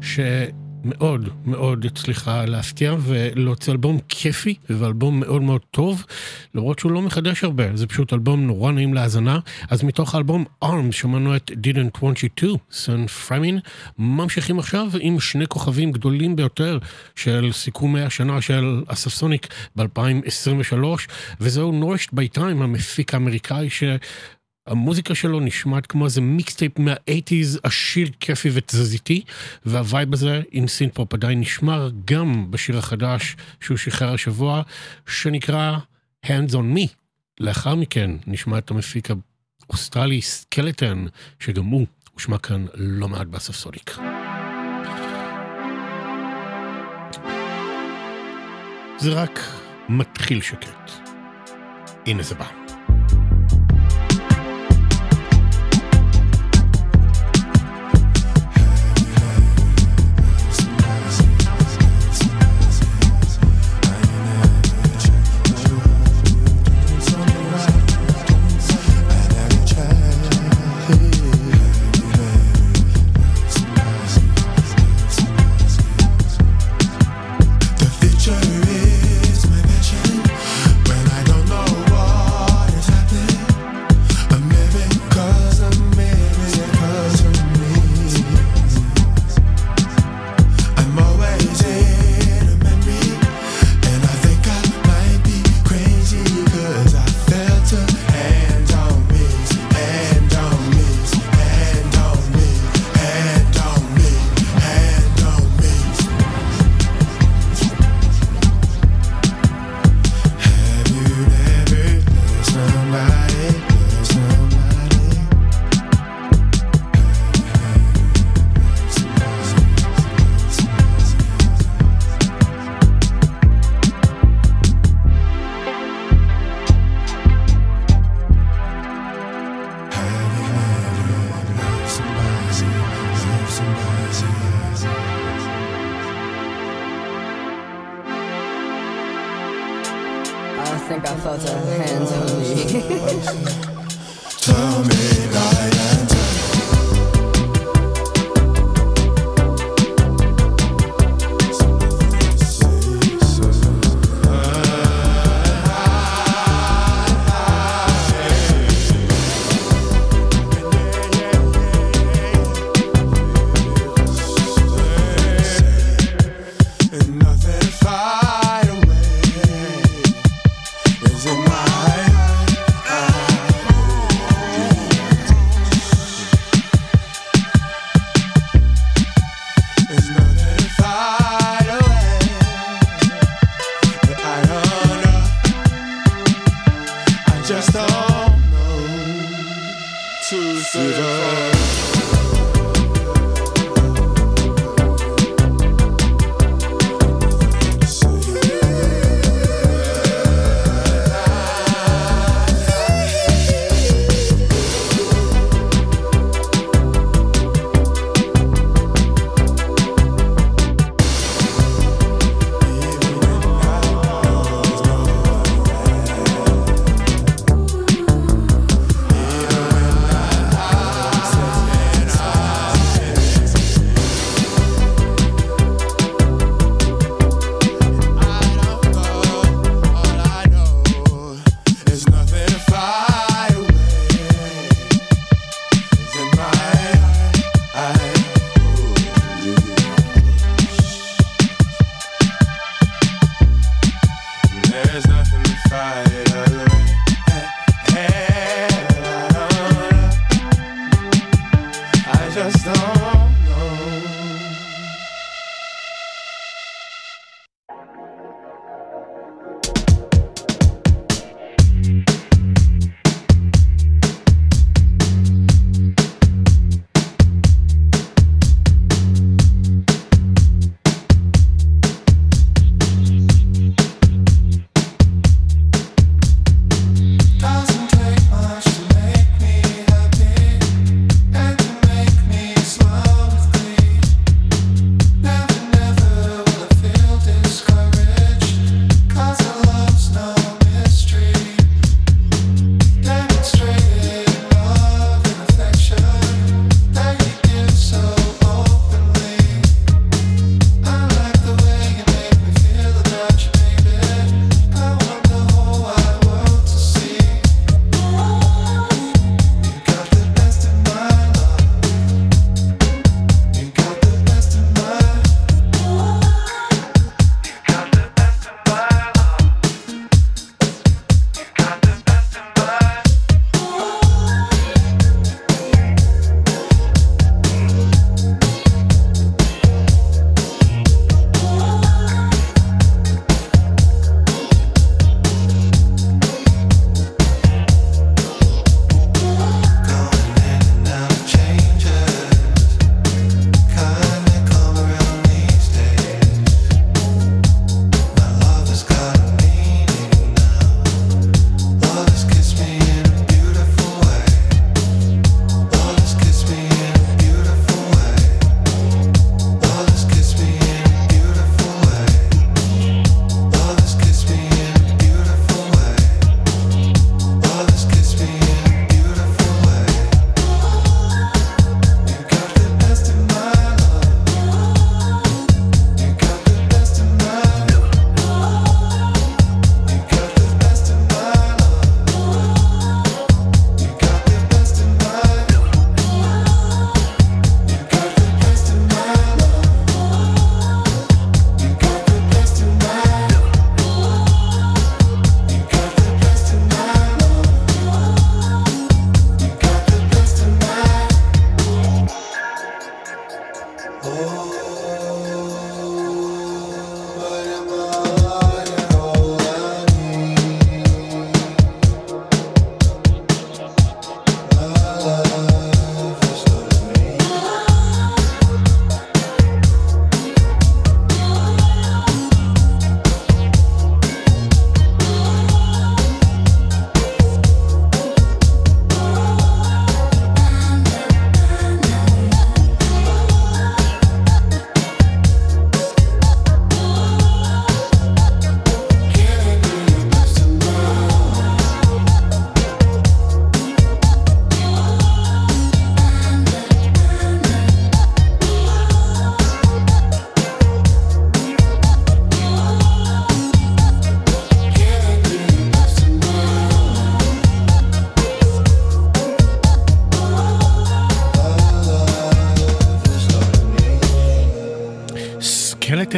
שמאוד מאוד הצליחה להפתיע ולהוציא אלבום כיפי ואלבום מאוד מאוד טוב, למרות שהוא לא מחדש הרבה, זה פשוט אלבום נורא נעים להאזנה. אז מתוך האלבום ARMS שמענו את Didn't Want You To, סן פרמין, ממשיכים עכשיו עם שני כוכבים גדולים ביותר של סיכום השנה של אספסוניק ב-2023, וזהו נורשט בי טיים, המפיק האמריקאי ש... המוזיקה שלו נשמעת כמו איזה מיקסטייפ מה-80's עשיר, כיפי ותזזיתי, והווייב הזה עם סינת'פופ עדיין נשמר גם בשיר החדש שהוא שחרר השבוע, שנקרא Hands on Me. לאחר מכן נשמע את המפיק האוסטרלי סקלטן, שגם הוא הושמע כאן לא מעט באספסוניק. זה רק מתחיל שקט. הנה זה בא.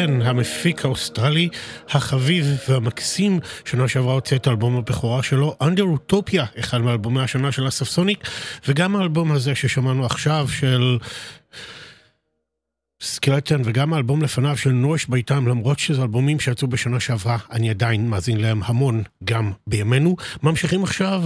סקלטן, המפיק האוסטרלי החביב והמקסים, שנה שעברה הוציא את האלבום הבכורה שלו, Under Utopia, אחד מאלבומי השנה של אספסוניק, וגם האלבום הזה ששמענו עכשיו של... סקלטן וגם האלבום לפניו של Nourished by Time, למרות שזה אלבומים שיצאו בשנה שעברה, אני עדיין מאזין להם המון גם בימינו. ממשיכים עכשיו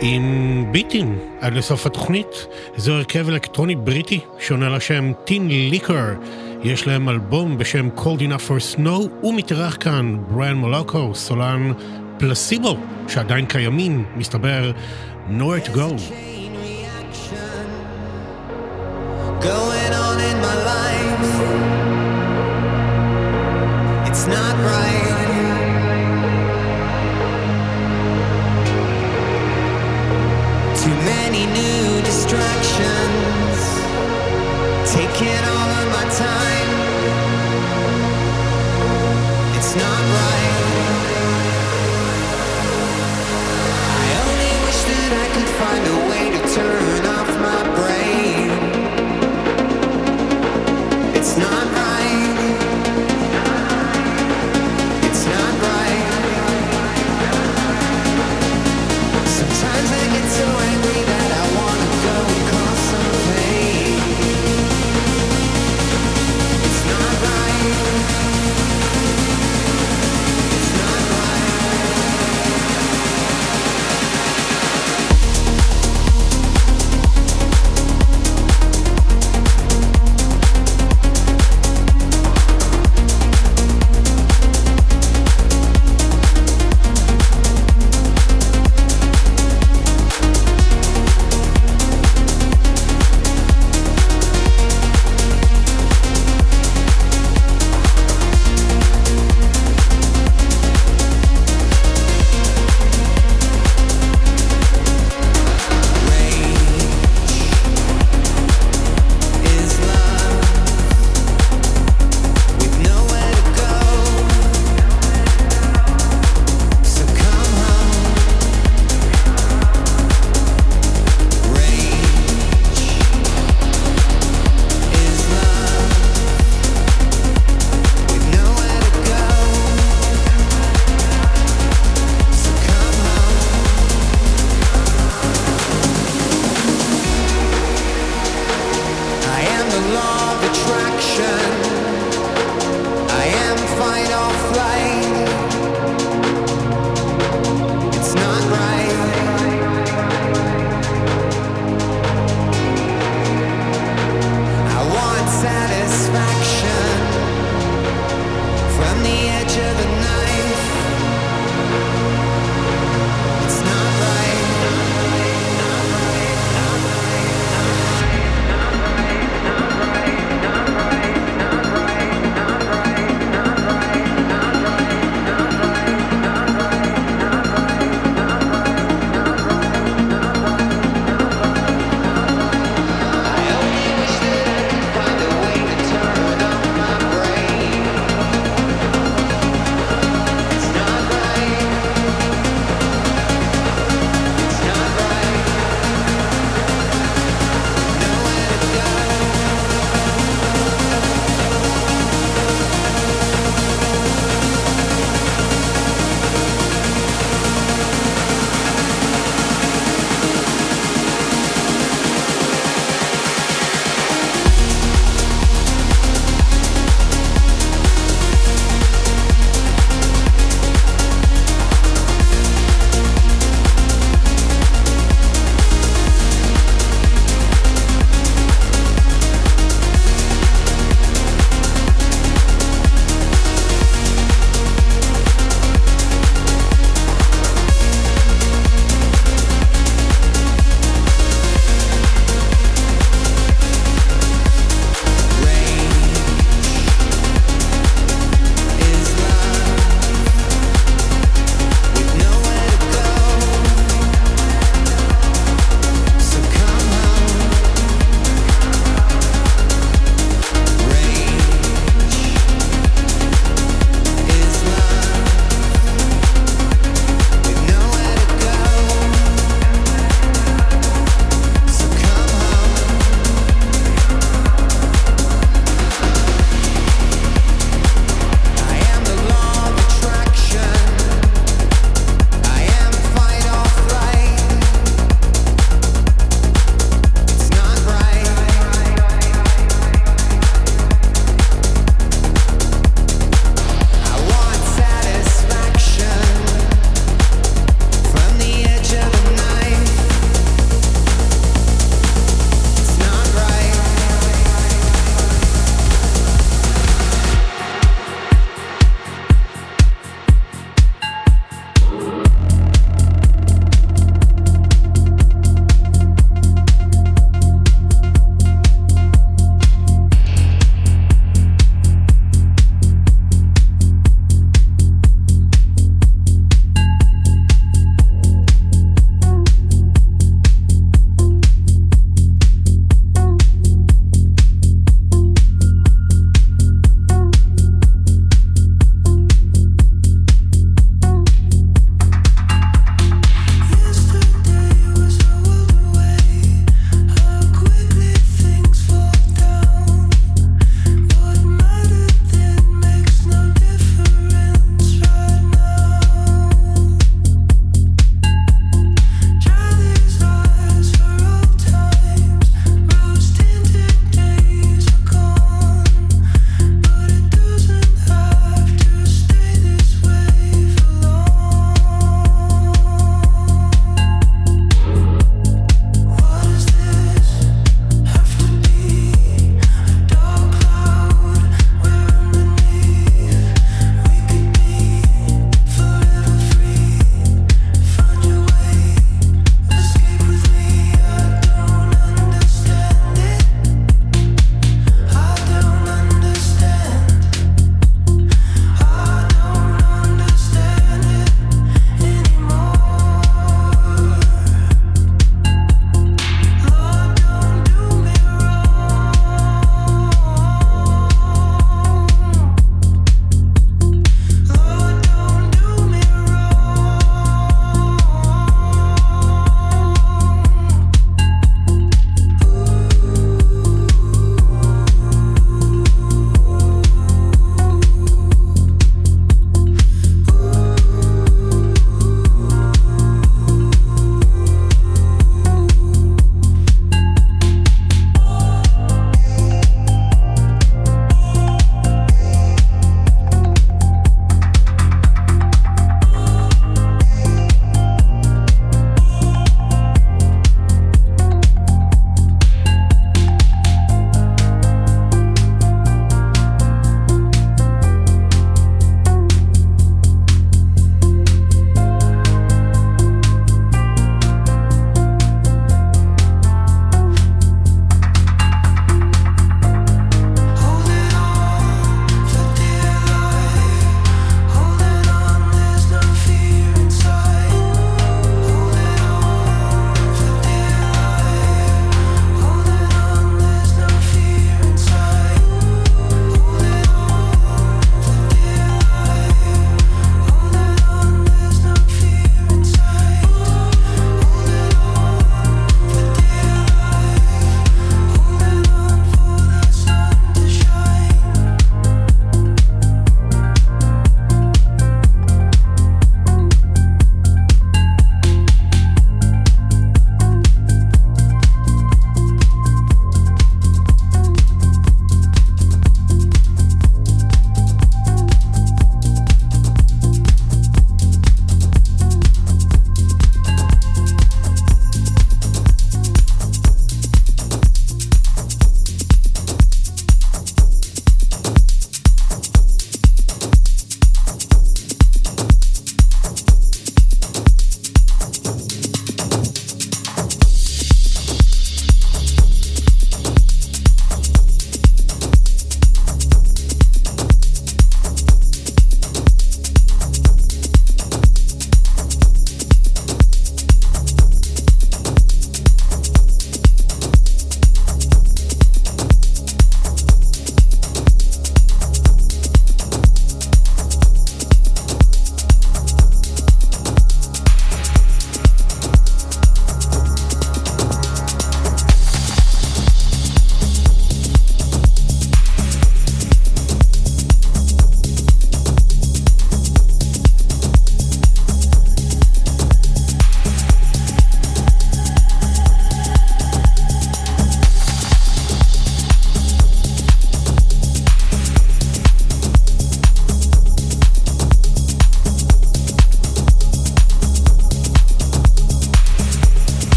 עם ביטים עד לסוף התוכנית. זה הרכב אלקטרוני בריטי שעונה לשם טין ליקר. יש להם אלבום בשם Cold Enough for Snow, ומתארח כאן בריאן מולוקו, סולן פלסיבו, שעדיין קיימים, מסתבר, nowhere to go. It's not right. Taking all of my time. It's not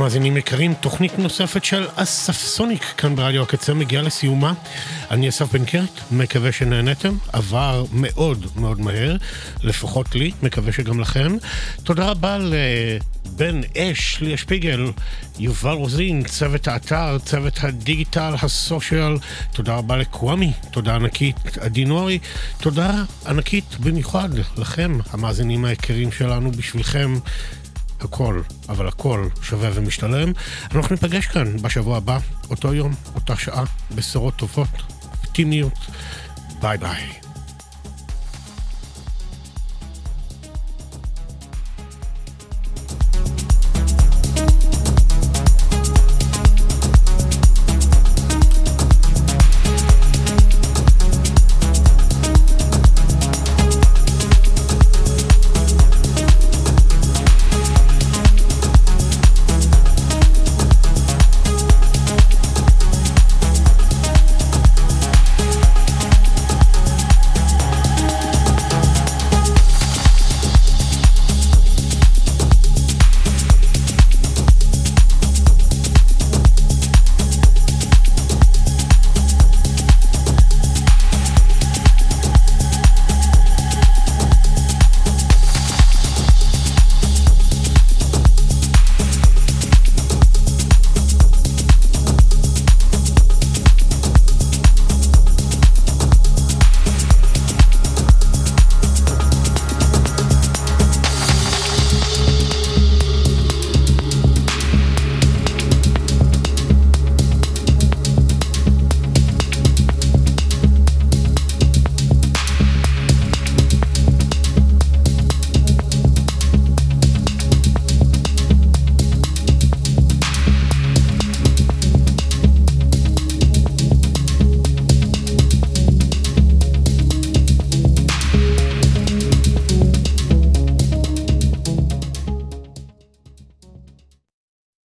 ומאזינים יקרים, תוכנית נוספת של אסף סוניק כאן ברדיו הקצה מגיעה לסיומה. אני אסף בן קרת, מקווה שנהנתם, עבר מאוד מאוד מהר, לפחות לי, מקווה שגם לכם. תודה רבה לבן אש, ליה שפיגל, יובל רוזין, צוות האתר, צוות הדיגיטל, הסושיאל, תודה רבה לקוואמי, תודה ענקית עדי נורי, תודה ענקית במיוחד לכם, המאזינים היקרים שלנו, בשבילכם. הכל, אבל הכל שווה ומשתלם. אנחנו ניפגש כאן בשבוע הבא, אותו יום, אותה שעה, בשורות טובות, אופטימיות. ביי ביי.